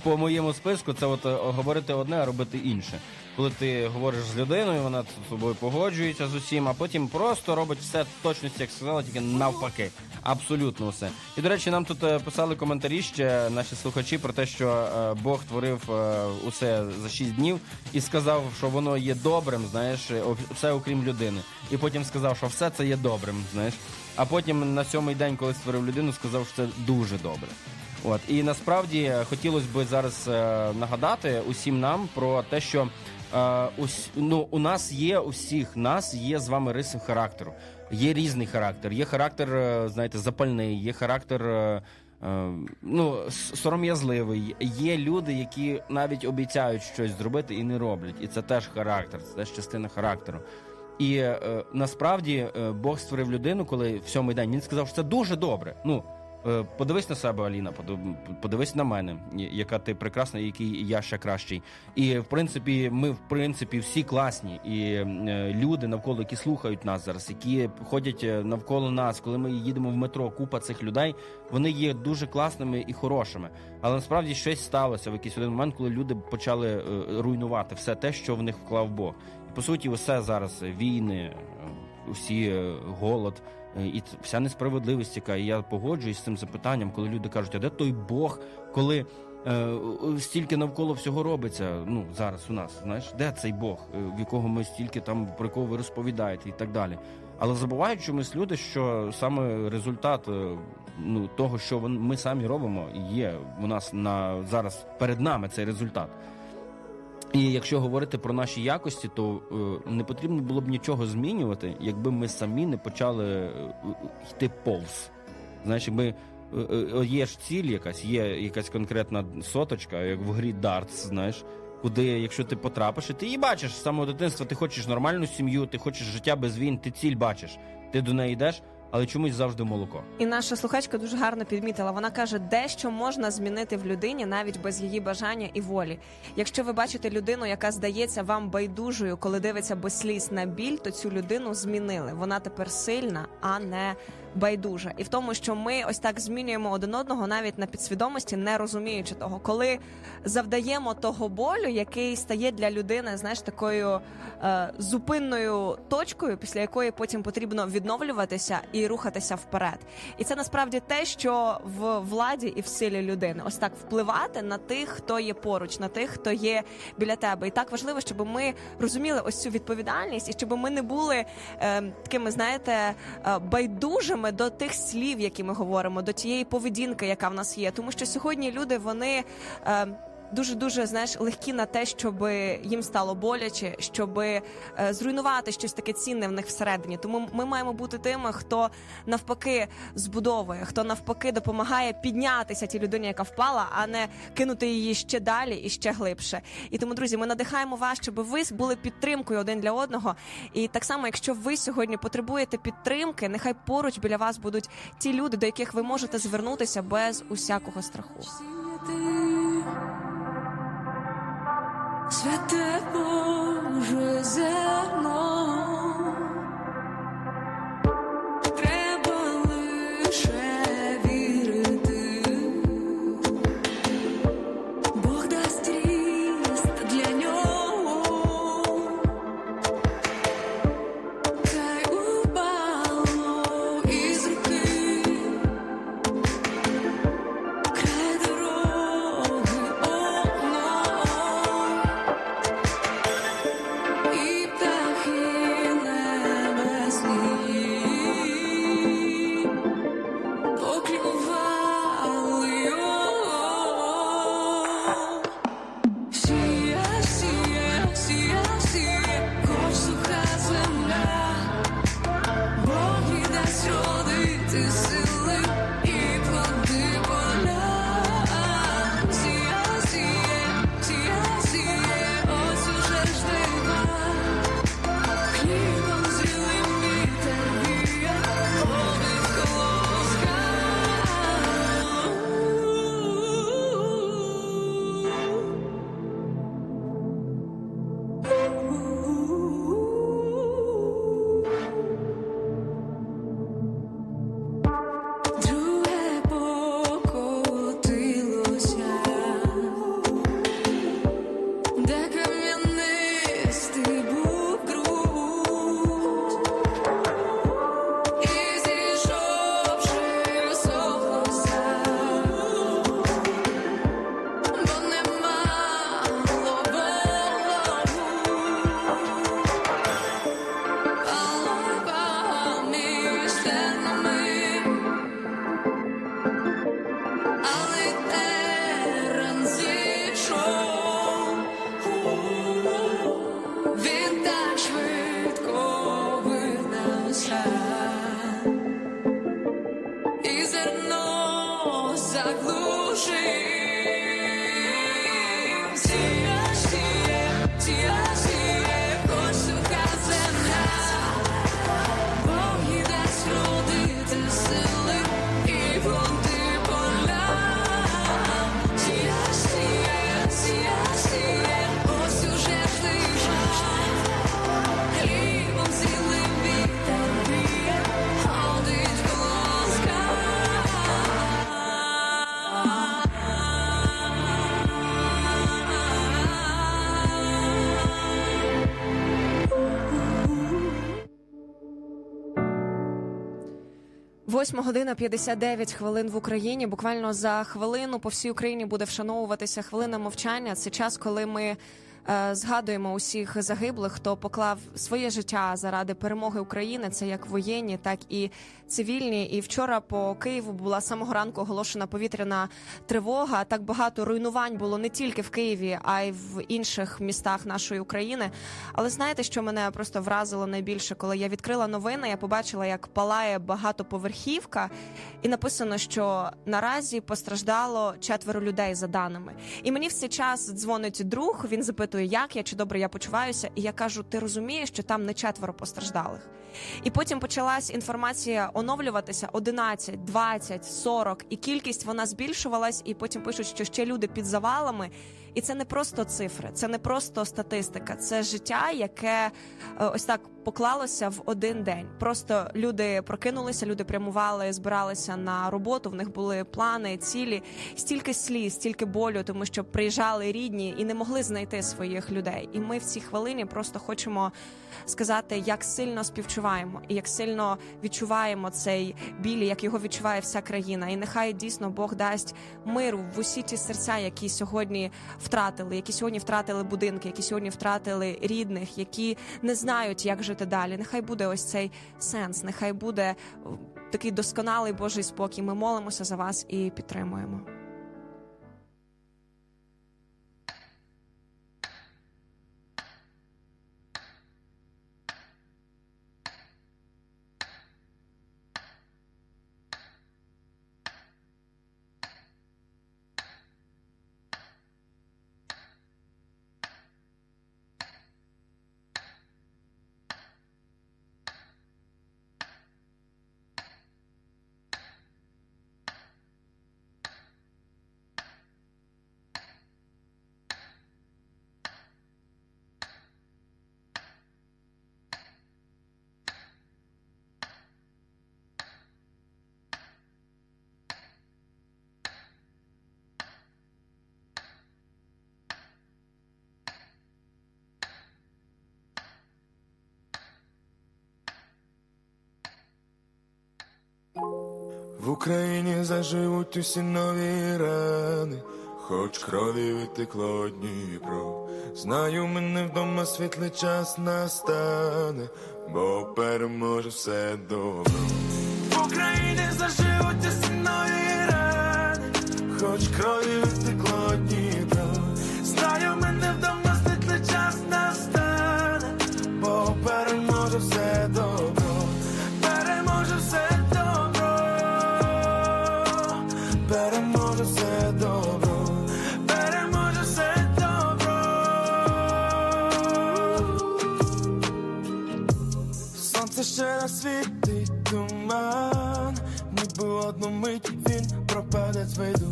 по моєму списку це от е, говорити одне, а робити інше. Коли ти говориш з людиною, вона з тобою погоджується з усім, а потім просто робить все точності, як сказала, тільки навпаки. Абсолютно все. І до речі, нам тут е, писали коментарі ще наші слухачі про те, що е, Бог творив усе за 6 днів і сказав, що воно є добрим, знаєш, все окрім людини. І потім сказав, що все це є добрим, знаєш. А потім на сьомий день, коли створив людину, сказав, що це дуже добре. От і насправді е, хотілося б зараз е, нагадати усім нам про те, що е, ус, ну, у нас є у всіх нас є з вами риси характеру. Є різний характер. Є характер, е, знаєте, запальний, є характер. е, е, Ну, сором'язливий. Є люди, які навіть обіцяють щось зробити і не роблять. І це теж характер, це теж частина характеру. І е, насправді е, Бог створив людину, коли в сьомий день він сказав, що це дуже добре. Ну е, подивись на себе, Аліна, подивись на мене, яка ти прекрасна, який я ще кращий. І в принципі, ми в принципі всі класні. І е, люди навколо, які слухають нас зараз, які ходять е, навколо нас, коли ми їдемо в метро, купа цих людей, вони є дуже класними і хорошими. Але насправді щось сталося в якийсь один момент, коли люди почали е, руйнувати все те, що в них вклав Бог. І по суті, усе зараз е, війни, е, усі е, голод. Е, І вся несправедливість, яка і я погоджуюсь з цим запитанням, коли люди кажуть, а де той Бог, коли е, стільки навколо всього робиться? Ну зараз у нас, знаєш, де цей Бог, е, в якого ми стільки там про якого ви розповідаєте, і так далі. Але забувають чомусь люди, що саме результат е, ну того, що ми самі робимо, є у нас на зараз перед нами цей результат. І якщо говорити про наші якості, то е, не потрібно було б нічого змінювати, якби ми самі не почали е, йти повз. Знаєш, якби е, є ж ціль якась, є якась конкретна соточка, як в грі дартс, знаєш, куди, якщо ти потрапиш, і ти її бачиш з самого дитинства, ти хочеш нормальну сім'ю, ти хочеш життя без війн, ти ціль бачиш, ти до неї йдеш, але чомусь завжди молоко. І наша слухачка дуже гарно підмітила. Вона каже, дещо можна змінити в людині навіть без її бажання і волі. Якщо ви бачите людину, яка здається вам байдужою, коли дивиться без сліз на біль, то цю людину змінили. Вона тепер сильна, а не байдужа. І в тому, що ми ось так змінюємо один одного навіть на підсвідомості, не розуміючи того, коли завдаємо того болю, який стає для людини, знаєш, такою е, зупинною точкою, після якої потім потрібно відновлюватися і рухатися вперед. І це насправді те, що в владі і в силі людини, ось так впливати на тих, хто є поруч, на тих, хто є біля тебе. І так важливо, щоб ми розуміли ось цю відповідальність, і щоб ми не були е, такими, знаєте, е, байдужими до тих слів, які ми говоримо, до тієї поведінки, яка в нас є. Тому що сьогодні люди вони. Е, Дуже дуже знаєш легкі на те, щоб їм стало боляче, щоб е, зруйнувати щось таке цінне в них всередині. Тому ми маємо бути тими, хто навпаки збудовує, хто навпаки допомагає піднятися тій людині, яка впала, а не кинути її ще далі і ще глибше. І тому, друзі, ми надихаємо вас, щоб ви були підтримкою один для одного. І так само, якщо ви сьогодні потребуєте підтримки, нехай поруч біля вас будуть ті люди, до яких ви можете звернутися без усякого страху. Святе Боже зерно, 8 година 59 хвилин в Україні. Буквально за хвилину по всій Україні буде вшановуватися хвилина мовчання. Це час, коли ми згадуємо усіх загиблих, хто поклав своє життя заради перемоги України. Це як воєнні, так і цивільні. І вчора по Києву була самого ранку оголошена повітряна тривога. Так багато руйнувань було не тільки в Києві, а й в інших містах нашої України. Але знаєте, що мене просто вразило найбільше, коли я відкрила новини, я побачила, як палає багатоповерхівка, і написано, що наразі постраждало четверо людей за даними. І мені в цей час дзвонить друг. Він запитує, як я чи добре я почуваюся. І я кажу: ти розумієш, що там не четверо постраждалих. І потім почалась інформація оновлюватися 11, 20, 40, і кількість вона збільшувалась. І потім пишуть, що ще люди під завалами. І це не просто цифри, це не просто статистика, це життя, яке е, ось так поклалося в один день. Просто люди прокинулися, люди прямували, збиралися на роботу. В них були плани, цілі, стільки сліз, стільки болю, тому що приїжджали рідні і не могли знайти своїх людей. І ми в цій хвилині просто хочемо сказати, як сильно співчуваємо і як сильно відчуваємо цей біль, як його відчуває вся країна. І нехай дійсно Бог дасть миру в усі ті серця, які сьогодні втратили, які сьогодні втратили будинки, які сьогодні втратили рідних, які не знають, як жити далі. Нехай буде ось цей сенс, нехай буде такий досконалий Божий спокій. Ми молимося за вас і підтримуємо. В Україні заживуть усі нові рани, хоч крові витекло Дніпро. Знаю, мене вдома світлий час настане, бо переможе все добро. В Україні заживуть усі нові рани, хоч крові витекло Дніпро. Світить туман, ніби одну мить він пропаде з виду.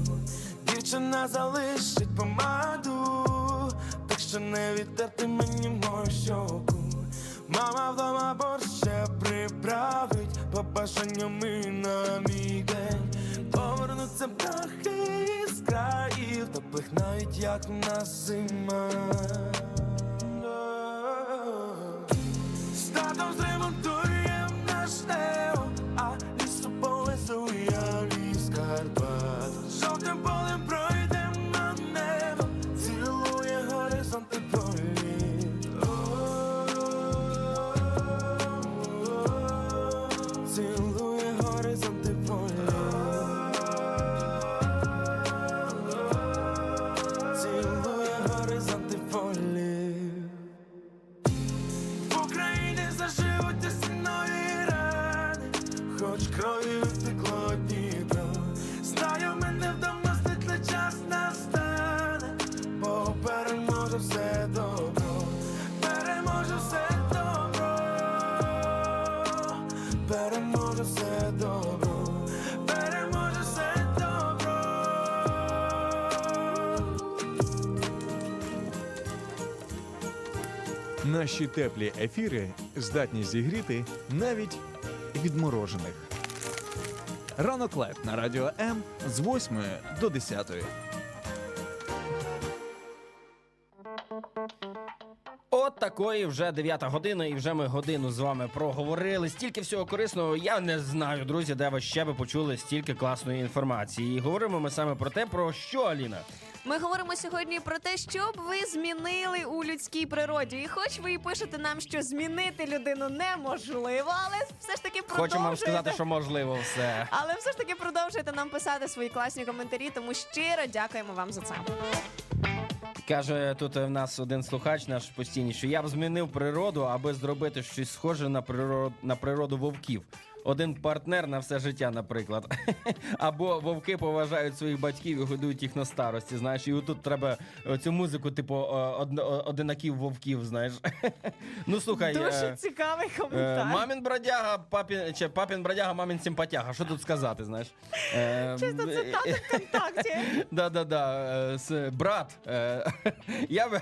Дівчина залишить помаду, так що не відтерти мені мою щоку. Мама вдома борщ ще приправить по бажанням і на мій день. Повернуться птахи з країв, теплих навіть як в нас зима. Наші теплі ефіри здатні зігріти навіть відморожених. Ранок live на радіо М з 8 до 10. Таки вже 9 година, і вже ми годину з вами проговорили. Стільки всього корисного. Я не знаю, друзі, де ви ще би почули стільки класної інформації. І говоримо ми саме про те, про що Аліна. Ми говоримо сьогодні про те, що б ви змінили у людській природі. І хоч ви і пишете нам, що змінити людину неможливо, але все ж таки продовжуєте. Хочемо вам сказати, що можливо все. Але все ж таки продовжуйте нам писати свої класні коментарі, тому щиро дякуємо вам за це. Каже тут в нас один слухач, наш постійний, що я б змінив природу, аби зробити щось схоже на природу на природу вовків. Один партнер на все життя, наприклад. Або вовки поважають своїх батьків і годують їх на старості. Знаєш, і отут треба цю музику, типу, од- одинаків вовків, знаєш. ну слухай. Дуже е, цікавий Е, коментар. Мамін бродяга, папін, чи папін бродяга, мамін симпатяга. Що тут сказати, знаєш? Е, Чисто е, цитата ВКонтакті. Да-да-да, е, брат. е, Я би,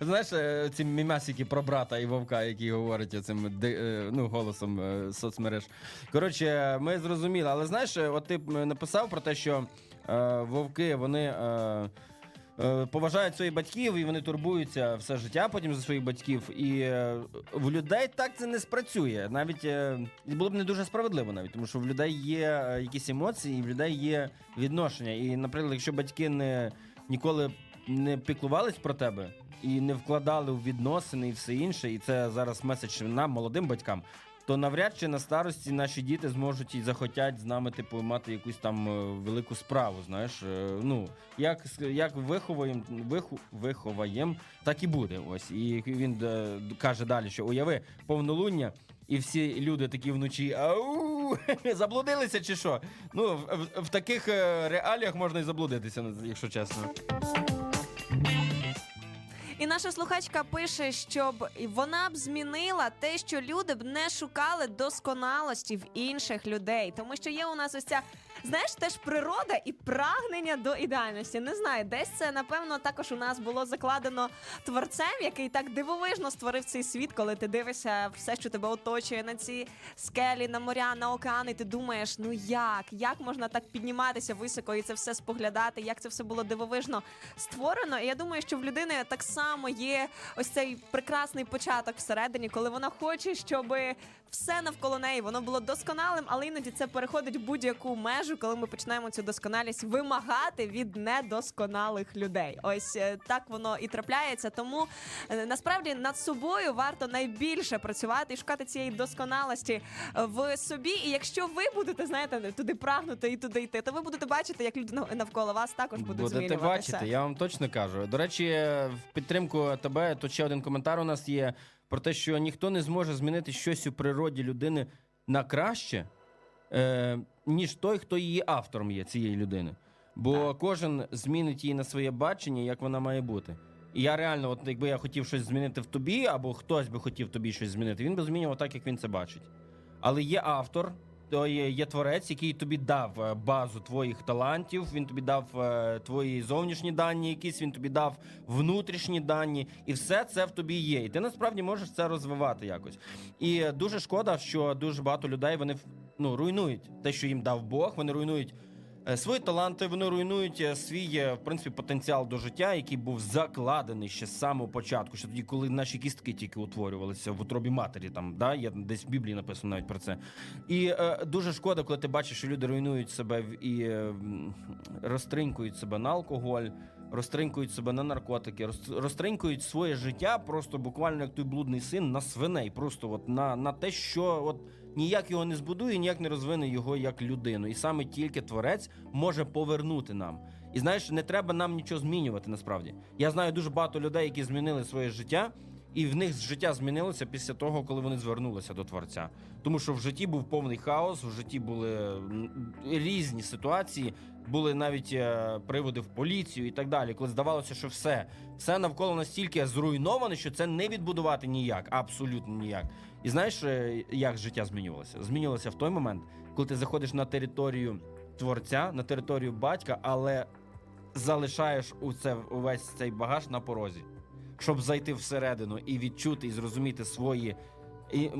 знаєш, е, ці мімасики про брата і вовка, які говорять цим ну, голосом е, соцмереж. Коротше, ми зрозуміли, але знаєш, от ти написав про те, що е, вовки, вони. Е, е, Поважають своїх батьків і вони турбуються все життя потім за своїх батьків. І е, в людей так це не спрацює. Навіть е, було б не дуже справедливо, навіть тому що в людей є якісь емоції, і в людей є відношення. І, наприклад, якщо батьки не ніколи не піклувались про тебе і не вкладали в відносини і все інше, і це зараз меседж нам, молодим батькам. То навряд чи на старості наші діти зможуть і захотять з нами, типу, мати якусь там е, велику справу. Знаєш, Е, ну як як виховуємо, виху, виховаєм, так і буде. Ось і він е, каже далі, що уяви повнолуння. І всі люди такі вночі ау, заблудилися чи що? Ну, в, в, в таких реаліях можна і заблудитися, якщо чесно. І наша слухачка пише, щоб вона б змінила те, що люди б не шукали досконалості в інших людей, тому що є у нас ось ця. Знаєш, теж природа і прагнення до ідеальності. Не знаю, десь це напевно також у нас було закладено творцем, який так дивовижно створив цей світ, коли ти дивишся все, що тебе оточує на ці скелі, на моря, на океани. Ти думаєш, ну як? Як можна так підніматися високо і це все споглядати? Як це все було дивовижно створено? І я думаю, що в людини так само є ось цей прекрасний початок всередині, коли вона хоче, щоб все навколо неї воно було досконалим, але іноді це переходить будь-яку межу, коли ми починаємо цю досконалість вимагати від недосконалих людей. Ось е, так воно і трапляється. Тому е, насправді над собою варто найбільше працювати і шукати цієї досконалості е, в собі. І якщо ви будете знаєте туди прагнути і туди йти, то ви будете бачити, як люди навколо вас також будуть Будете змінюватися. бачити, я вам точно кажу. До речі, в підтримку тебе тут ще один коментар у нас є про те, що ніхто не зможе змінити щось у природі людини на краще, е, ніж той, хто її автором є цієї людини. Бо кожен змінить її на своє бачення, як вона має бути. І я реально, от якби я хотів щось змінити в тобі, або хтось би хотів тобі щось змінити, він би змінював так, як він це бачить. Але є автор, то є, є творець, який тобі дав е, базу твоїх талантів, він тобі дав е, твої зовнішні дані, якісь він тобі дав внутрішні дані, і все це в тобі є. І ти насправді можеш це розвивати якось. І дуже шкода, що дуже багато людей вони ну, руйнують те, що їм дав Бог, вони руйнують. Е, Свої таланти вони руйнують е, свій е, в принципі потенціал до життя, який був закладений ще з самого початку, ще тоді, коли наші кістки тільки утворювалися в утробі матері. Там да є десь в Біблії написано навіть про це. І е, дуже шкода, коли ти бачиш, що люди руйнують себе і е, м, розтринькують себе на алкоголь, розтринькують себе на наркотики, роз- розтринькують своє життя просто буквально як той блудний син на свиней, просто от на, на те, що от ніяк його не збудує, ніяк не розвине його як людину. І саме тільки творець може повернути нам. І знаєш, не треба нам нічого змінювати насправді. Я знаю дуже багато людей, які змінили своє життя. І в них життя змінилося після того, коли вони звернулися до творця. Тому що в житті був повний хаос, в житті були різні ситуації, були навіть е, приводи в поліцію і так далі. Коли здавалося, що все, все навколо настільки зруйноване, що це не відбудувати ніяк, абсолютно ніяк. І знаєш, е, як життя змінювалося? Змінювалося в той момент, коли ти заходиш на територію творця, на територію батька, але залишаєш у це увесь цей багаж на порозі щоб зайти всередину і відчути і зрозуміти свої і,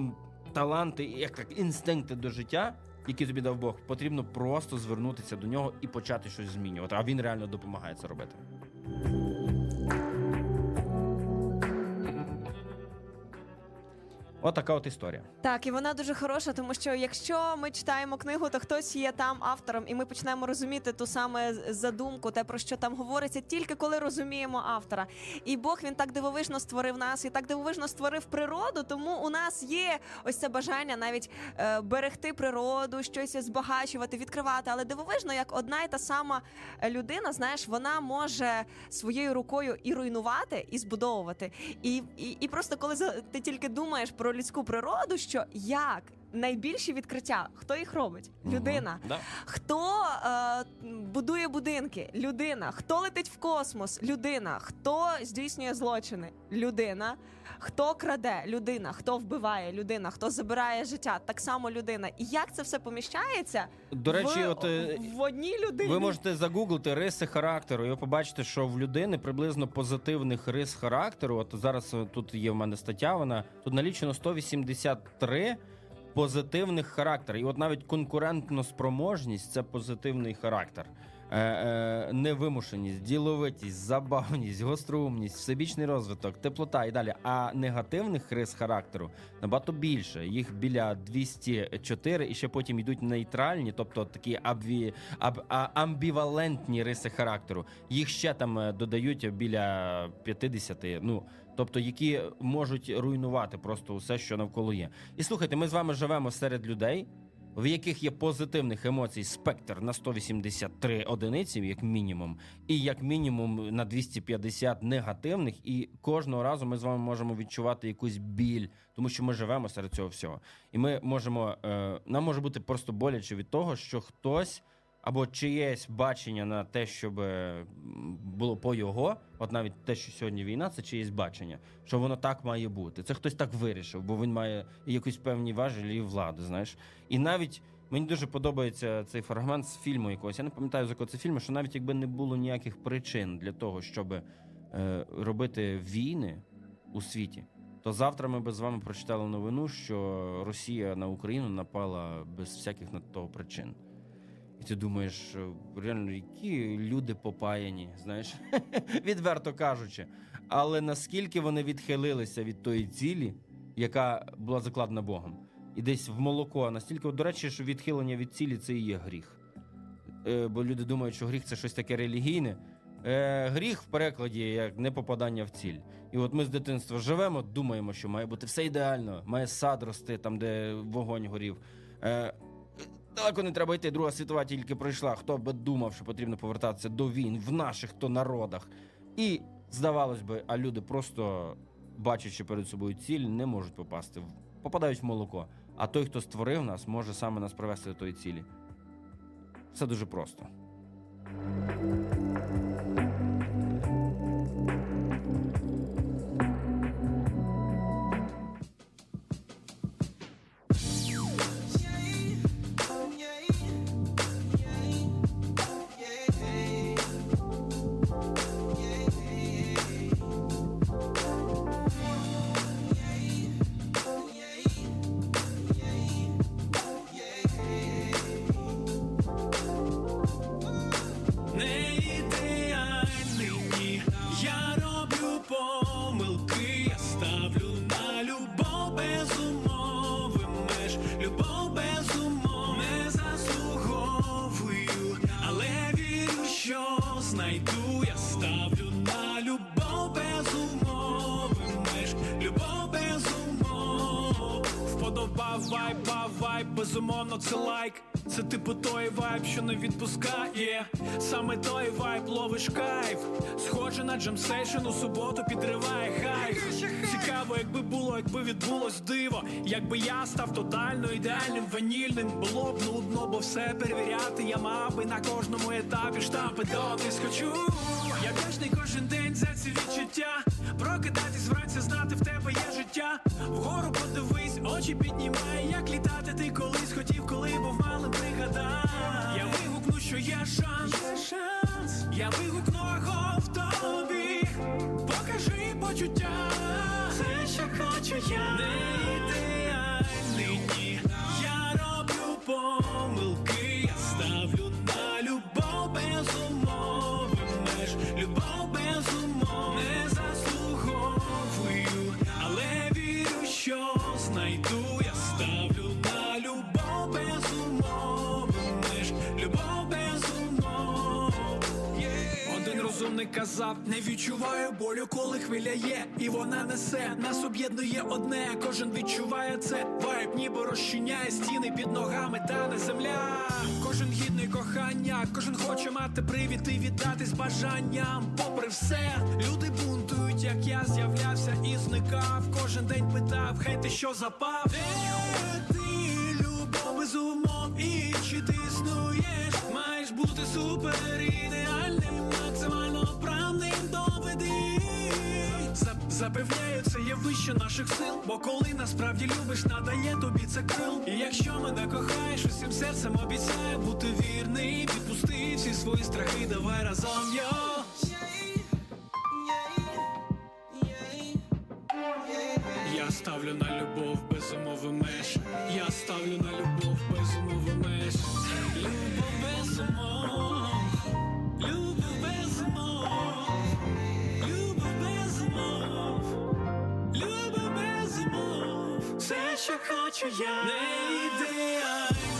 таланти, як так, інстинкти до життя, які тобі дав Бог, потрібно просто звернутися до нього і почати щось змінювати. А він реально допомагає це робити. Отака от історія. Так, і вона дуже хороша, тому що якщо ми читаємо книгу, то хтось є там автором, і ми почнемо розуміти ту саме задумку, те про що там говориться, тільки коли розуміємо автора. І Бог він так дивовижно створив нас і так дивовижно створив природу. Тому у нас є ось це бажання навіть е, берегти природу, щось збагачувати, відкривати. Але дивовижно, як одна і та сама людина, знаєш, вона може своєю рукою і руйнувати, і збудовувати. І, і, і просто коли ти тільки думаєш про людську природу, що як найбільші відкриття, хто їх робить? Людина. Да. Хто е, будує будинки? Людина. Хто летить в космос? Людина. Хто здійснює злочини? Людина. Хто краде? Людина. Хто вбиває? Людина. Хто забирає життя? Так само людина. І як це все поміщається До речі, в, от е, в одній людині? ви можете загуглити риси характеру, і ви побачите, що в людини приблизно позитивних рис характеру. От зараз е, тут є в мене стаття. Вона тут налічено 183 позитивних характери. І от навіть конкурентно спроможність це позитивний характер. Е, е, невимушеність, діловитість, забавність, гостроумність, всебічний розвиток, теплота і далі. А негативних рис характеру набагато більше. Їх біля 204, і ще потім йдуть нейтральні, тобто такі абві, аб, а, амбівалентні риси характеру. Їх ще там е, додають біля 50, ну тобто, які можуть руйнувати просто усе, що навколо є. І слухайте, ми з вами живемо серед людей в яких є позитивних емоцій спектр на 183 одиниці, як мінімум, і як мінімум на 250 негативних. І кожного разу ми з вами можемо відчувати якусь біль, тому що ми живемо серед цього всього. І ми можемо е, нам може бути просто боляче від того, що хтось. Або чиєсь бачення на те, щоб е, було по його, от навіть те, що сьогодні війна, це чиєсь бачення, що воно так має бути. Це хтось так вирішив, бо він має якісь певні важелі і влади, знаєш. І навіть мені дуже подобається цей фрагмент з фільму якогось. Я не пам'ятаю, з якого це фільму, що навіть якби не було ніяких причин для того, щоб е, робити війни у світі, то завтра ми би з вами прочитали новину, що Росія на Україну напала без всяких на того причин. І ти думаєш, е, реально, які люди попаяні, знаєш, відверто кажучи. Але наскільки вони відхилилися від тої цілі, яка була закладена Богом, і десь в молоко, настільки, до речі, що відхилення від цілі це і є гріх. Е, бо люди думають, що гріх це щось таке релігійне. Е, гріх в перекладі як не попадання в ціль. І от ми з дитинства живемо, думаємо, що має бути все ідеально, має сад рости там, де вогонь горів. Е, Далеко не треба йти. Друга світова тільки пройшла. Хто би думав, що потрібно повертатися до війн в наших то народах. І здавалось би, а люди просто бачачи перед собою ціль, не можуть попасти попадають в молоко. А той, хто створив нас, може саме нас привести до тої цілі. Все дуже просто. Якби я став тотально ідеальним, ванільним, було б нудно, бо все перевіряти. Я мав би на кожному етапі штампи доти схочу. Я вдячний кожен день за ці відчуття. Прокидатись вранці, знати в тебе є життя. Вгору подивись, очі піднімай, як літати ти колись хотів, коли був малим пригадай. Я вигукну, що є шанс. Є шанс. Я вигукну аго в тобі. Покажи почуття. Все, що хочу я. Не ідеальний не відчуваю болю, коли хвиля є, і вона несе. Нас об'єднує одне, кожен відчуває це. Вайб ніби розчиняє стіни під ногами, та не земля. Кожен гідний кохання, кожен хоче мати привід і з бажанням. Попри все, люди бунтують, як я з'являвся і зникав. Кожен день питав, хай ти що запав. Де ти любов без умов і чи ти існуєш? Маєш бути супер ідеальним, Запевняю, це є вище наших сил. Бо коли насправді любиш, надає тобі це крил. І якщо мене кохаєш, усім серцем обіцяю бути вірний. Відпусти всі свої страхи, давай разом йо. Я ставлю на любов без умови меж. Я ставлю на любов без умови меж. Любов без умов. Все, що хочу, я не ідеальний.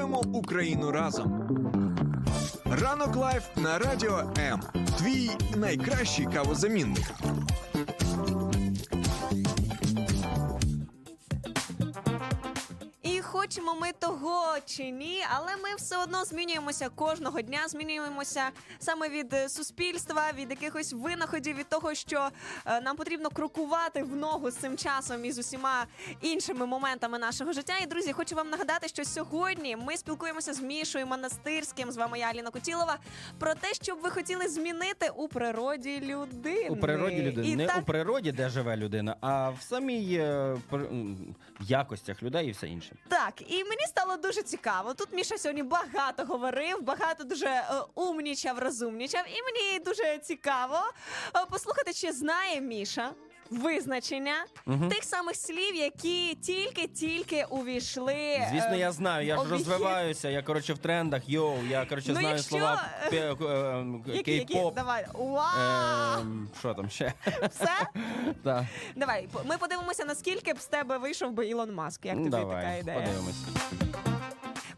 Пробуджуємо Україну разом. Ранок live на радіо М. Твій найкращий кавозамінник. Але ми все одно змінюємося кожного дня, змінюємося саме від е, суспільства, від якихось винаходів, від того, що е, нам потрібно крокувати в ногу з цим часом і з усіма іншими моментами нашого життя. І друзі, хочу вам нагадати, що сьогодні ми спілкуємося з Мішою Монастирським. З вами я Аліна Кутілова про те, що б ви хотіли змінити у природі людини. У природі людини, І не так, у природі, де живе людина, а в самій е, якостях людей і все інше. Так, і мені стало дуже цікаво. Тут Міша сьогодні багато говорив, багато дуже е, умнічав, розумнічав, і мені дуже цікаво е, послухати, чи знає Міша. Визначення Мгм. тих самих слів, які тільки-тільки увійшли. Звісно, е, я знаю, я ж обіхід. розвиваюся, я коротше в трендах, йоу, я коротше Ну, знаю якщо, слова кей-поп. Давай. Вау! Ем, Що там ще? Все? Так. Давай, ми подивимося, наскільки б з тебе вийшов би Ілон Маск. Як тобі така ідея? подивимось.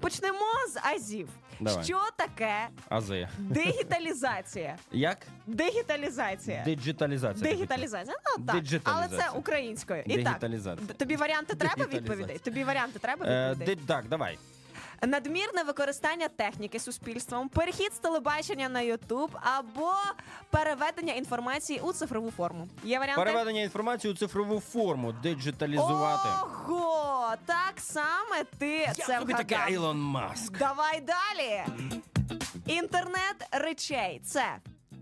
Почнемо з азів. Давай. Що таке Ази. дигіталізація? Як? Дигіталізація. Диджиталізація. Дигіталізація. Ну так, але це українською. І так, Дигіталізація. тобі варіанти треба Дигіталізація. відповідей? Тобі варіанти треба Е, відповідей? ди- Так, давай. Надмірне використання техніки суспільством, перехід з телебачення на Ютуб або переведення інформації у цифрову форму. Є варіанти? Переведення інформації у цифрову форму, диджиталізувати. Ого, так саме ти це тобі таке. Ілон Маск. Давай далі. Інтернет речей це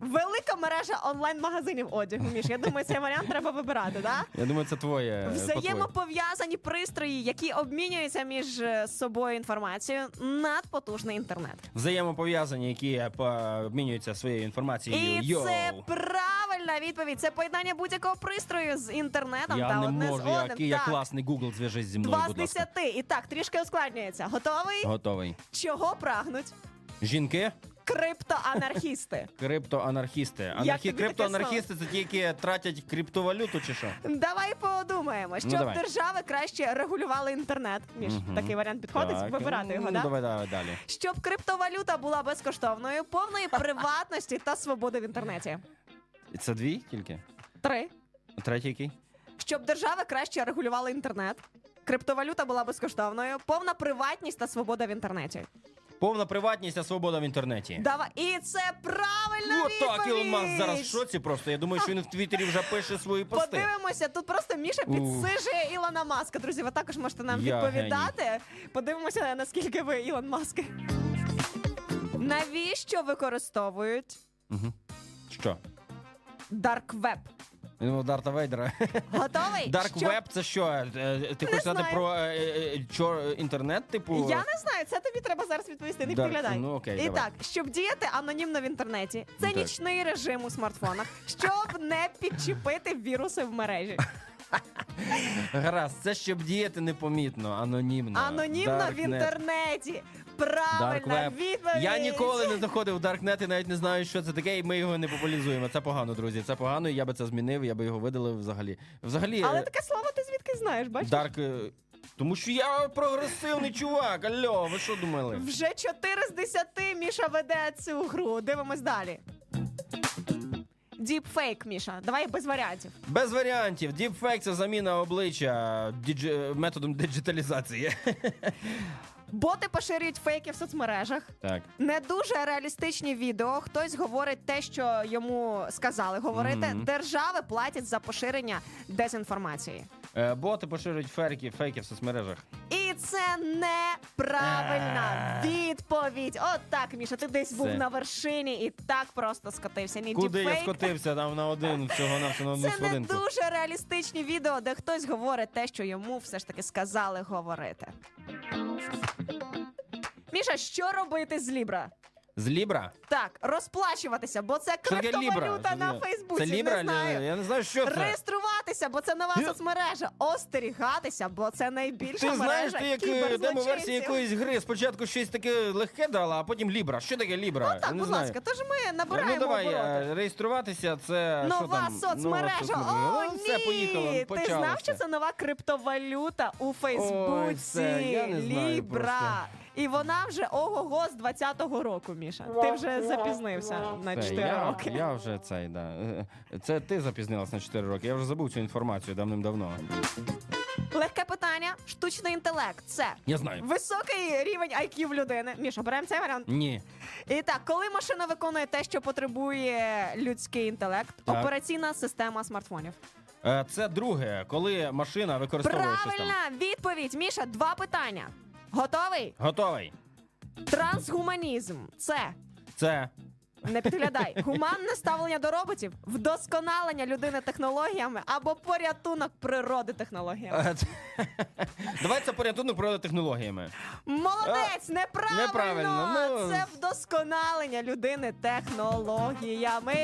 велика мережа онлайн-магазинів одягу. Міш, я думаю, цей варіант треба вибирати, да? Я думаю, це твоє. Взаємопов'язані пристрої, які обмінюються між е, собою інформацією, надпотужний інтернет. Взаємопов'язані, які е, обмінюються своєю інформацією. І Йоу. це правильна відповідь. Це поєднання будь-якого пристрою з інтернетом Я та не одне можу, з одним. який я класний Google, зв'яжись зі мною, Два з десяти. І так, трішки ускладнюється. Готовий? Готовий. Чого прагнуть Жінки, криптоанархісти? криптоанархісти. Анархі... тобі таке Криптоанархісти це ті, які тратять криптовалюту чи що? Давай подумаємо, щоб Ну, давай. держави краще регулювали інтернет. Між Мгм. такий варіант підходить Так, вибирати його, ну, да? Давай, давай далі. Щоб криптовалюта була безкоштовною, повної приватності та свободи в інтернеті. Це дві тільки? Три. Третій який? Щоб держави краще регулювали інтернет. Криптовалюта була безкоштовною, повна приватність та свобода в інтернеті. Повна приватність та свобода в інтернеті. Давай, і це правильна От так! Ілон Маск зараз в шоці просто. Я думаю, що він в Твіттері вже пише свої пости. Подивимося, тут просто Міша підсижує Ілона Маска. Друзі, ви також можете нам Я відповідати. Подивимося, наскільки ви Ілон Маск. Навіщо використовують. Що? Dark web? Думав Дарта Вейдера. Готовий? Dark Що- веб це що? Е, Ти хочеш знаю. про е, е, чор інтернет, типу? Я не знаю, це тобі треба зараз відповісти, не Dark- підглядай. ну, окей, І давай. так, щоб діяти анонімно в інтернеті, це Ну, так. нічний режим у смартфонах, щоб не підчепити віруси в мережі. Гаразд, це щоб діяти непомітно, анонімно. Анонімно в Даркнет. інтернеті. Правильна веб. відповідь. Я ніколи не заходив в Даркнет і навіть не знаю, що це таке, і ми його не популяризуємо. Це погано, друзі. Це погано, і я би це змінив, я би його видалив взагалі. Взагалі, Але е, таке слово ти звідки знаєш, бачиш? Dark. е, Тому що я прогресивний чувак. Альо, ви що думали? Вже 4 з 10 Міша веде цю гру. Дивимось далі. Діпфейк, Міша. Давай без варіантів. Без варіантів. Діпфейк це заміна обличчя діджи... методом диджиталізації. Боти поширюють фейки в соцмережах. Так. Не дуже реалістичні відео. Хтось говорить те, що йому сказали говорити. Мгм. Держави платять за поширення дезінформації. Е, Боти поширюють фейки, фейки в соцмережах. І це неправильна відповідь. От так, Міша, ти десь був на вершині і так просто скотився. Ні, Куди я діпфейк. скотився там на один всього на всього на одну Це не сходинку. дуже реалістичні відео, де хтось говорить те, що йому все ж таки сказали говорити. Міша, що робити з Лібра? З Лібра? Так, розплачуватися, бо це Що криптовалюта на? Фейсбуці. Це Лібра? Не знаю. Я не знаю, що це. Реєструватися, бо це нова соцмережа. Остерігатися, бо це найбільша Ти знаєш, мережа ти як е, демо-версія якоїсь гри спочатку щось таке легке дала, а потім Лібра. Що таке Лібра? Ну так, будь ласка, тож ми набираємо ну давай, обороти. е, реєструватися, це що Нова там? соцмережа. О, Ну, ні! все, поїхало, Ти почалося. знав, що це нова криптовалюта у Фейсбуці? все, я не знаю Лібра. просто. І вона вже ого-го з 20-го року, Міша. Ти вже запізнився на Це 4 я, роки. Я вже цей, да. Це ти запізнилась на 4 роки. Я вже забув цю інформацію давним-давно. Легке питання. Штучний інтелект. Це Я знаю. високий рівень IQ в людини. Міша, беремо цей варіант. Ні. І так, коли машина виконує те, що потребує людський інтелект, Так. операційна система смартфонів. Е, Це друге, коли машина використовує щось там. Правильна відповідь. Міша, два питання. Готовий? Готовий. Трансгуманізм. Це Це. не підглядай. Гуманне ставлення до роботів, вдосконалення людини технологіями або порятунок природи технологіями. Е, Давай це порятунок природи технологіями. Молодець, неправильно! неправильно, ну. Це вдосконалення людини технологіями.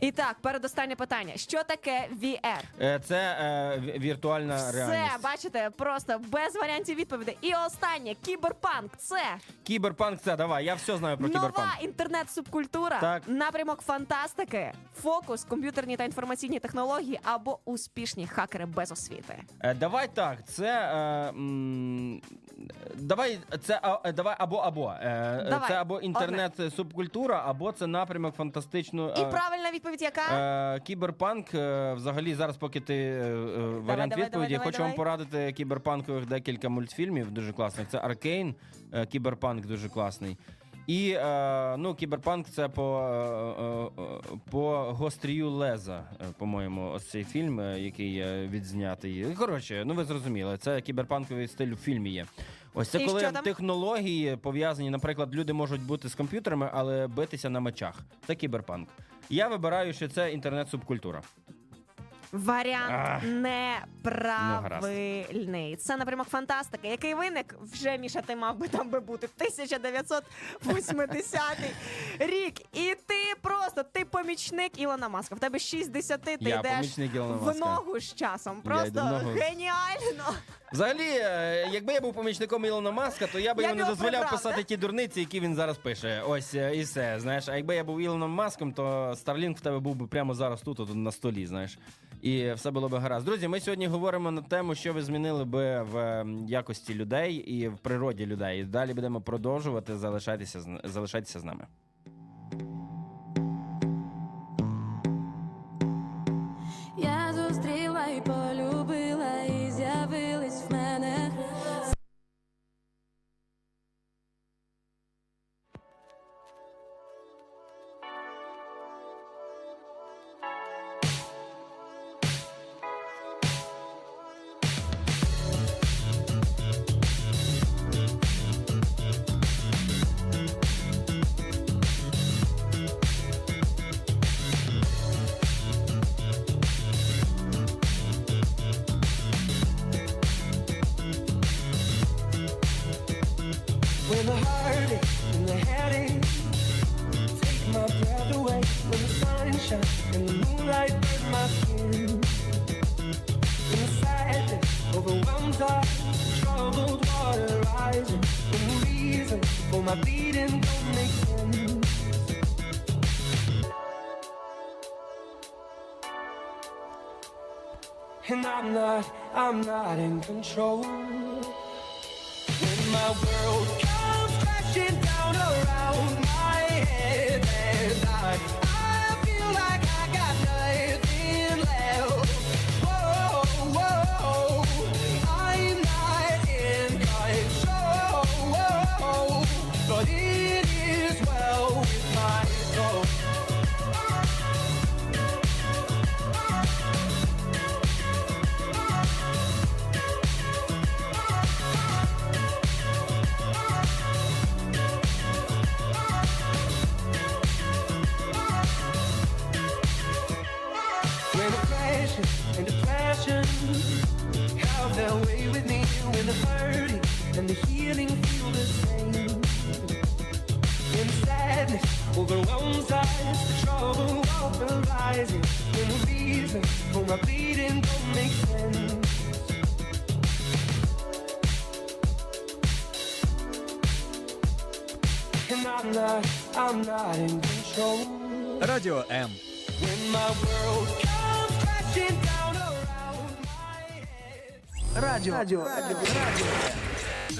І так, передостаннє питання: що таке VR? Е, Це е, віртуальна Все, реальність. бачите, просто без варіантів відповідей. І останнє кіберпанк. Це Кіберпанк це давай, я все знаю про нова кіберпанк. інтернет-субкультура, Так. напрямок фантастики, фокус, комп'ютерні та інформаційні технології або успішні хакери без освіти. Е, Давай так, це е, м, Давай це а, давай або або Е, Давай, це або інтернет субкультура, або це напрямок фантастичного І правильна відповідь яка? Е, кіберпанк, е, взагалі, зараз, поки ти е, е, варіант давай, відповіді, давай, хочу давай. вам порадити кіберпанкових декілька мультфільмів дуже класних. Це Аркейн, е, кіберпанк дуже класний. І е, ну, кіберпанк це по, е, е, по гострію леза, е, по-моєму, ось цей фільм, е, який е, відзнятий. Коротше, ну ви зрозуміли, це кіберпанковий стиль у фільмі є. Ось це І коли технології пов'язані, наприклад, люди можуть бути з комп'ютерами, але битися на мечах. Це кіберпанк. Я вибираю, що це інтернет-субкультура. Варіант. Ну, неправильний. Це напрямок фантастики, який виник вже Міша, ти мав би там би бути 1980 рік. І ти просто ти помічник Ілона Маска. В тебе 6 з 10, ти Я йдеш помічник Ілона в ногу з часом. Просто геніально. Взагалі, е, якби я був помічником Ілона Маска, то я би Я йому не його дозволяв прибрав, писати да? ті дурниці, які він зараз пише. Ось е, і все. Знаєш, а якби я був Ілоном Маском, то Starlink в тебе був би прямо зараз тут, от, на столі, знаєш. І все було би гаразд. Друзі, ми сьогодні говоримо на тему, що ви змінили би в е, якості людей і в природі людей. І далі будемо продовжувати. Залишайтеся з залишайтеся з нами. Я зустріла і полюбила, і And I'm not, I'm not in control. When my world comes crashing down around my head and I, healing feel the same. When sadness overwhelms us, the trouble often rising. When the reason for my bleeding don't make sense. And I'm not, I'm not in control. Радіо М. When my world comes crashing down around Радіо. Радіо. Радіо. Радіо.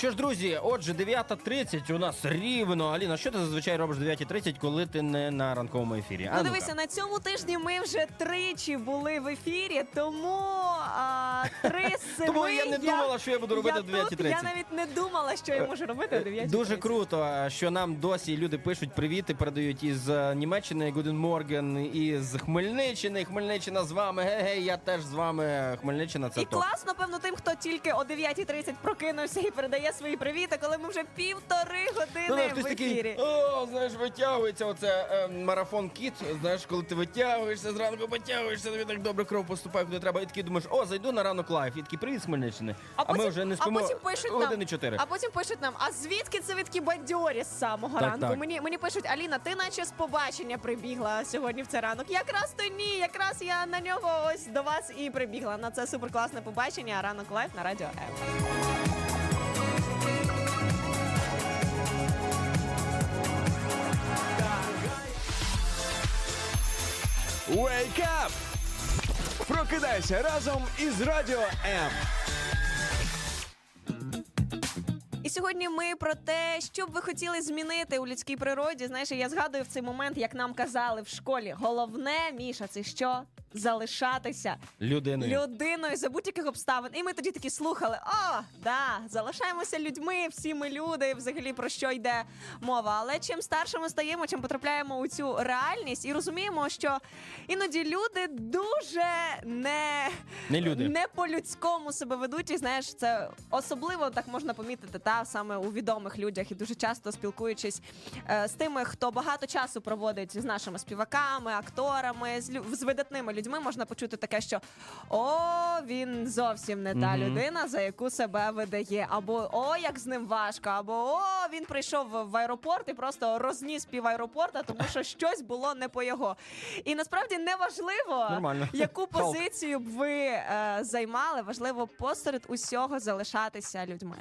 що ж, друзі, отже, 9.30 у нас рівно. Аліна, що ти зазвичай робиш о 9.30, коли ти не на ранковому ефірі? А Ну, дивися, на цьому тижні ми вже тричі були в ефірі, тому а, три семи... Тому я не думала, що я буду робити я о 9:30. Я навіть не думала, що я можу робити о 9.30. Дуже круто, що нам досі люди пишуть привіти, передають із е, Німеччини, Гуден Морген, із Хмельниччини. Хмельниччина з вами. Гей-гей, я теж з вами. Хмельниччина це І топ. класно, певно, тим, хто тільки о 9.30 прокинувся і передає свої привіти, коли ми вже півтори Ну, години знаєш, в хтось такий, о, знаєш, витягується оце е, марафон кіт. Знаєш, коли ти витягуєшся зранку, потягуєшся, тобі так добре кров поступає, куди треба. І такий думаєш, о, зайду на ранок live. І такий привіт з Хмельниччини. А, ми вже не спимо а потім пишуть години нам, чотири. А потім пишуть нам, а звідки це ви бадьорі з самого Так, ранку? так. Мені мені пишуть, Аліна, ти наче з побачення прибігла сьогодні в цей ранок. Якраз то ні, якраз я на нього ось до вас і прибігла. На це суперкласне побачення. Ранок live на радіо М. Wake up! Прокидайся разом із Радіо М. Сьогодні ми про те, що б ви хотіли змінити у людській природі. Знаєш, я згадую в цей момент, як нам казали в школі, головне, Міша, це що? Залишатися Людиною. людиною за будь-яких обставин. І ми тоді такі слухали: о, да, залишаємося людьми, всі ми люди, взагалі про що йде мова. Але чим старше ми стаємо, чим потрапляємо у цю реальність і розуміємо, що іноді люди дуже не, Не люди. не по-людському себе ведуть. І знаєш, це особливо так можна помітити та саме у відомих людях, і дуже часто спілкуючись е, з тими, хто багато часу проводить з нашими співаками, акторами, з, лю- з видатними людьми, можна почути таке, що о, він зовсім не та Мгм. людина, за яку себе видає, або о, як з ним важко, або о, він прийшов в аеропорт і просто розніс пів аеропорта, тому що щось було не по його. І насправді не важливо, Нормально. яку Халк. позицію б ви е, займали. Важливо посеред усього залишатися людьми.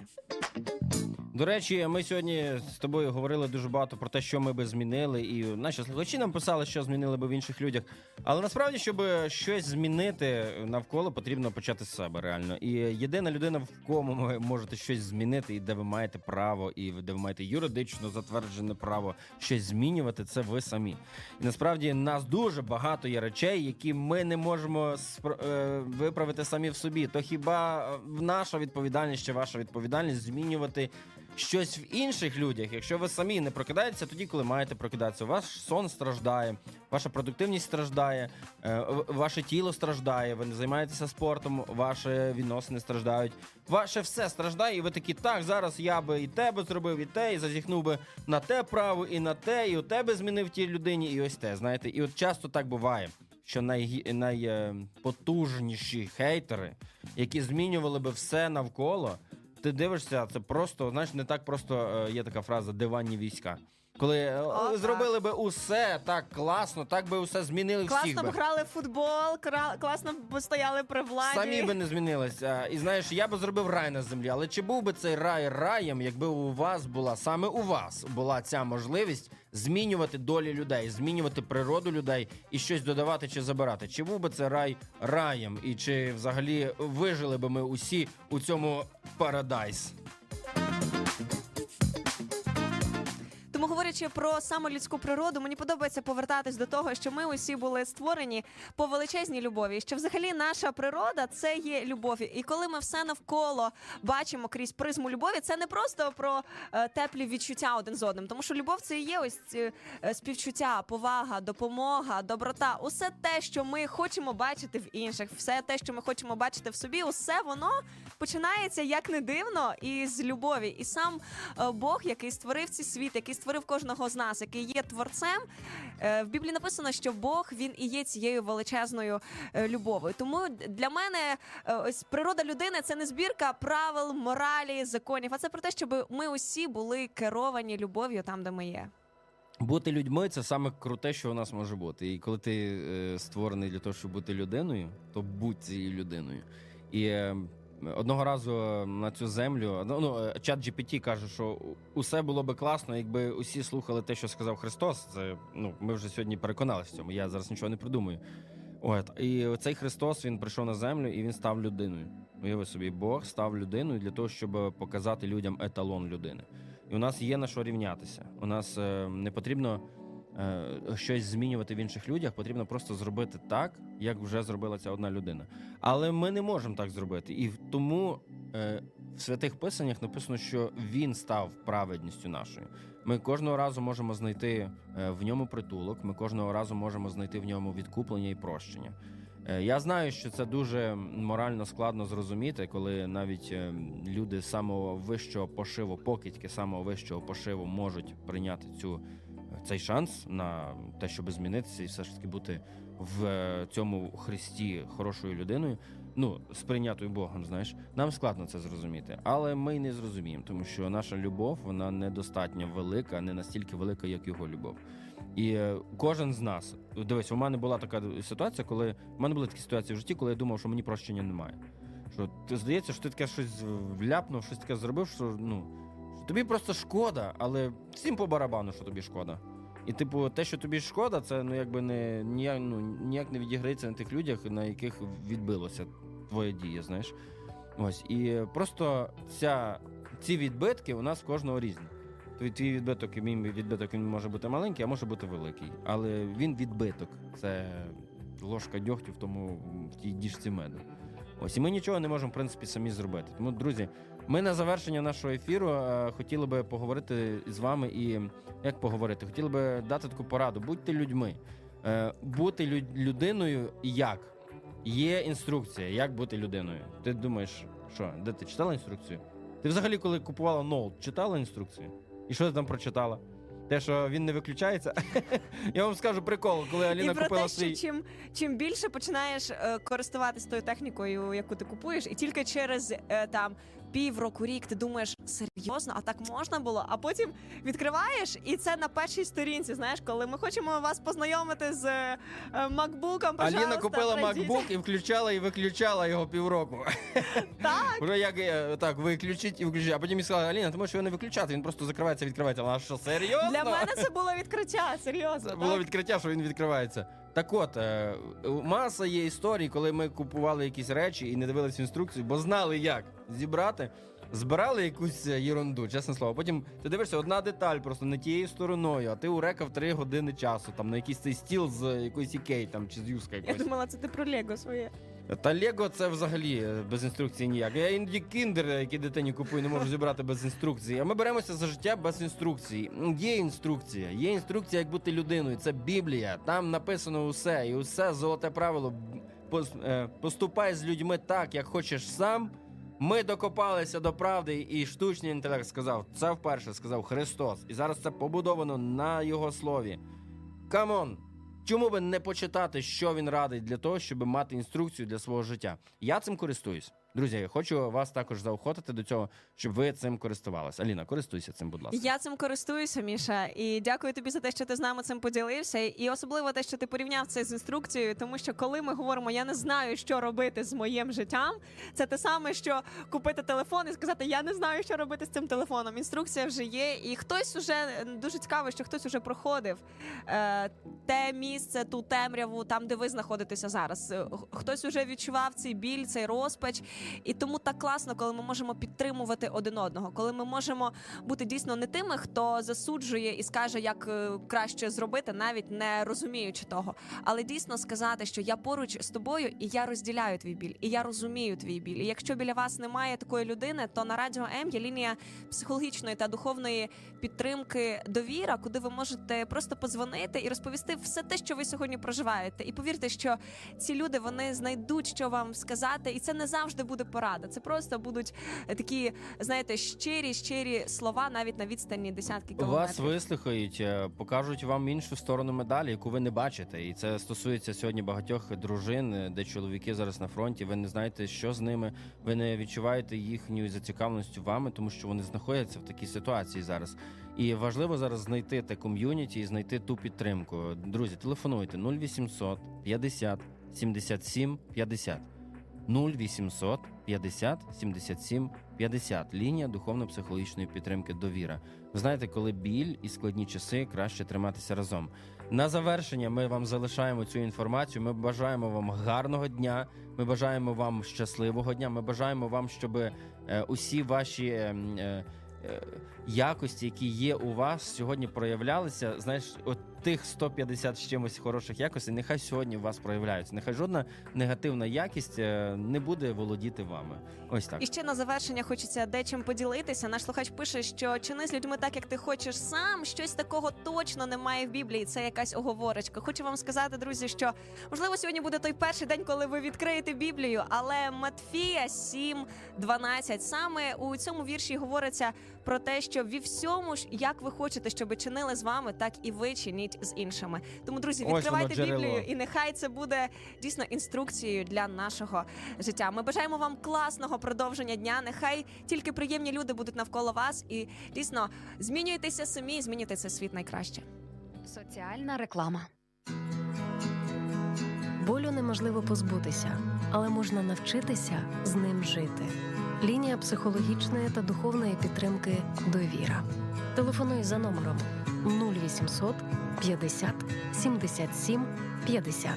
thank you До речі, ми сьогодні з тобою говорили дуже багато про те, що ми би змінили, і наші слухачі нам писали, що змінили би в інших людях. Але насправді, щоб щось змінити навколо, потрібно почати з себе реально. І єдина людина, в кому ви можете щось змінити, і де ви маєте право, і де ви маєте юридично затверджене право щось змінювати, це ви самі. І насправді нас дуже багато є речей, які ми не можемо спро- е, виправити самі в собі. То хіба е, наша відповідальність чи ваша відповідальність змінювати щось в інших людях, якщо ви самі не прокидаєтеся тоді, коли маєте прокидатися. Ваш сон страждає, ваша продуктивність страждає, е, ваше тіло страждає, ви не займаєтеся спортом, ваші відносини страждають. Ваше все страждає, і ви такі, так, зараз я би і те би зробив, і те, і зазіхнув би на те право, і на те, і у тебе змінив тій людині, і ось те. Знаєте, і от часто так буває. Що найгі- найпотужніші хейтери, які змінювали би все навколо, ти дивишся, це просто, знаєш, не так просто е, є така фраза диванні війська. Коли е, О, зробили би усе так класно, так би усе змінили всіх Класно б грали в футбол, кра- класно б стояли при владі. Самі би не змінилися. І знаєш, я би зробив рай на землі. Але чи був би цей рай раєм, якби у вас була саме у вас була ця можливість змінювати долі людей, змінювати природу людей і щось додавати чи забирати? Чи був би це рай раєм? І чи взагалі вижили би ми усі у цьому парадайс? Говорячи про саме людську природу, мені подобається повертатись до того, що ми усі були створені по величезній любові. Що взагалі наша природа це є любов. І коли ми все навколо бачимо крізь призму любові, це не просто про е, теплі відчуття один з одним, тому що любов це і є ось е, співчуття, повага, допомога, доброта. Усе те, що ми хочемо бачити в інших, все те, що ми хочемо бачити в собі, усе воно починається як не дивно із любові. І сам е, Бог, який створив цей світ, який створив кожного з нас, який є творцем. е, В Біблії написано, що Бог він і є цією величезною е, любов'ю. Тому для мене е, ось природа людини це не збірка правил, моралі, законів, а це про те, щоб ми усі були керовані любов'ю там, де ми є. Бути людьми це саме круте, що у нас може бути. І коли ти е, створений для того, щоб бути людиною, то будь цією людиною. І е, одного разу на цю землю ну, ну е, чат GPT каже, що усе було би класно, якби усі слухали те, що сказав Христос. Це ну ми вже сьогодні переконалися в цьому. Я зараз нічого не придумую. От і цей Христос він прийшов на землю і він став людиною. Уяви собі, Бог став людиною для того, щоб показати людям еталон людини. І у нас є на що рівнятися. У нас е, не потрібно е, щось змінювати в інших людях, потрібно просто зробити так, як вже зробила ця одна людина. Але ми не можемо так зробити. І тому е, в святих писаннях написано, що він став праведністю нашою. Ми кожного разу можемо знайти е, в ньому притулок. Ми кожного разу можемо знайти в ньому відкуплення і прощення. Е, Я знаю, що це дуже морально складно зрозуміти, коли навіть е, люди самого вищого пошиву, покидьки самого вищого пошиву можуть прийняти цю цей шанс на те, щоб змінитися і все ж таки бути в е, цьому Христі хорошою людиною. Ну, сприйнятою Богом, знаєш, нам складно це зрозуміти, але ми й не зрозуміємо, тому що наша любов вона недостатньо велика, не настільки велика, як його любов. І е, кожен з нас, дивись, у мене була така ситуація, коли в мене були такі ситуації в житті, коли я думав, що мені прощення немає. Що ти здається, що ти таке щось вляпнув, щось таке зробив, що ну тобі просто шкода, але всім по барабану, що тобі шкода. І, типу, те, що тобі шкода, це ну якби не ніяк, ну, ніяк не відіграється на тих людях, на яких відбилося твоя дія, знаєш. Ось. І просто ця, ці відбитки у нас кожного різні. Твій, твій відбиток і мій відбиток він може бути маленький, а може бути великий. Але він відбиток. Це ложка дьогтю в тому в тій діжці меду. Ось і ми нічого не можемо, в принципі, самі зробити. Тому, друзі, ми на завершення нашого ефіру е, хотіли би поговорити з вами і як поговорити? Хотіли би дати таку пораду. Будьте людьми. Е, бути лю- людиною як? Є інструкція, як бути людиною. Ти думаєш, що, де ти читала інструкцію? Ти взагалі, коли купувала ноут, читала інструкцію? І що ти там прочитала? Те, що він не виключається. Я вам скажу прикол, коли Аліна і про купила те, що чим, чим більше починаєш е, користуватися тою технікою, яку ти купуєш, і тільки через е, там півроку, рік ти думаєш, серйозно, а так можна було? А потім відкриваєш, і це на першій сторінці. Знаєш, коли ми хочемо вас познайомити з е, макбуком, Аліна купила MacBook і включала і виключала його півроку. Так. Вже як е, так, виключить і виключить. А потім їй сказала, Аліна, ти можеш його не виключати, він просто закривається, відкривається. Вона що, серйозно? Для мене це було відкриття, серйозно. Це було відкриття, що він відкривається. Так от, е, маса є історій, коли ми купували якісь речі і не дивилися інструкцію, бо знали, як зібрати. Збирали якусь е, єрунду, чесне слово. Потім ти дивишся, одна деталь просто не тією стороною, а ти урекав три години часу там на якийсь цей стіл з е, якоїсь ікей там чи з юска Я думала, це ти про Лего своє. Та Лего це взагалі е, без інструкції ніяк. Я іноді кіндер, який дитині купую, не можу зібрати без інструкції. А ми беремося за життя без інструкції. Є інструкція, є інструкція, як бути людиною. Це Біблія. Там написано усе, і усе золоте правило. Е, Поступай з людьми так, як хочеш сам. Ми докопалися до правди, і штучний інтелект сказав. Це вперше сказав Христос. І зараз це побудовано на його слові. Come on! Чому би не почитати, що він радить для того, щоб мати інструкцію для свого життя? Я цим користуюсь. Друзі, я хочу вас також заохотити до цього, щоб ви цим користувалися. Аліна, користуйся цим, будь ласка. Я цим користуюся, Міша, і дякую тобі за те, що ти з нами цим поділився. І особливо те, що ти порівняв це з інструкцією, тому що коли ми говоримо, я не знаю, що робити з моїм життям, це те саме, що купити телефон і сказати, я не знаю, що робити з цим телефоном. Інструкція вже є, і хтось уже дуже цікаво, що хтось уже проходив е, те місце, ту темряву, там, де ви знаходитеся зараз. Е, Хтось уже відчував цей біль, цей розпач. І тому так класно, коли ми можемо підтримувати один одного, коли ми можемо бути дійсно не тими, хто засуджує і скаже, як е, краще зробити, навіть не розуміючи того, але дійсно сказати, що я поруч з тобою і я розділяю твій біль, і я розумію твій біль. І якщо біля вас немає такої людини, то на радіо М є лінія психологічної та духовної підтримки довіра, куди ви можете просто позвонити і розповісти все те, що ви сьогодні проживаєте. І повірте, що ці люди вони знайдуть, що вам сказати, і це не завжди буде порада. Це просто будуть е, такі, знаєте, щирі, щирі слова, навіть на відстані десятки кілометрів. Вас вислухають, е, покажуть вам іншу сторону медалі, яку ви не бачите. І це стосується сьогодні багатьох дружин, е, де чоловіки зараз на фронті. Ви не знаєте, що з ними, ви не відчуваєте їхньої зацікавленості вами, тому що вони знаходяться в такій ситуації зараз. І важливо зараз знайти те ком'юніті і знайти ту підтримку. Друзі, телефонуйте 0800 50 77 50. 0800 50 77 50. Лінія духовно-психологічної підтримки довіра. Ви знаєте, коли біль і складні часи краще триматися разом. На завершення ми вам залишаємо цю інформацію. Ми бажаємо вам гарного дня. Ми бажаємо вам щасливого дня. Ми бажаємо вам, щоб е, усі ваші. Якості, які є у вас, сьогодні проявлялися. Знаєш, от тих 150 з чимось хороших якостей, нехай сьогодні у вас проявляються. Нехай жодна негативна якість е, не буде володіти вами. Ось так. І ще на завершення хочеться дечим поділитися. Наш слухач пише, що чини з людьми так, як ти хочеш сам. Щось такого точно немає в Біблії. Це якась оговорочка. Хочу вам сказати, друзі, що можливо сьогодні буде той перший день, коли ви відкриєте Біблію. Але Матфія 7.12, саме у цьому вірші говориться про те, що ві всьому ж як ви хочете, щоб чинили з вами, так і ви чиніть з іншими. Тому, друзі, Ось воно відкривайте джерело. Біблію, і нехай це буде дійсно інструкцією для нашого життя. Ми бажаємо вам класного продовження дня. Нехай тільки приємні люди будуть навколо вас, і дійсно змінюйтеся самі, і змінюйте цей світ найкраще. Соціальна реклама. Болю неможливо позбутися, але можна навчитися з ним жити. Лінія психологічної та духовної підтримки Довіра. Телефонуй за номером 0800 50 77 50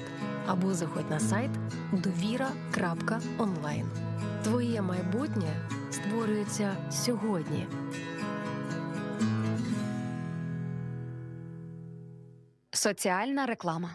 або заходь на сайт довіра.онлайн. Твоє майбутнє створюється сьогодні. Соціальна реклама.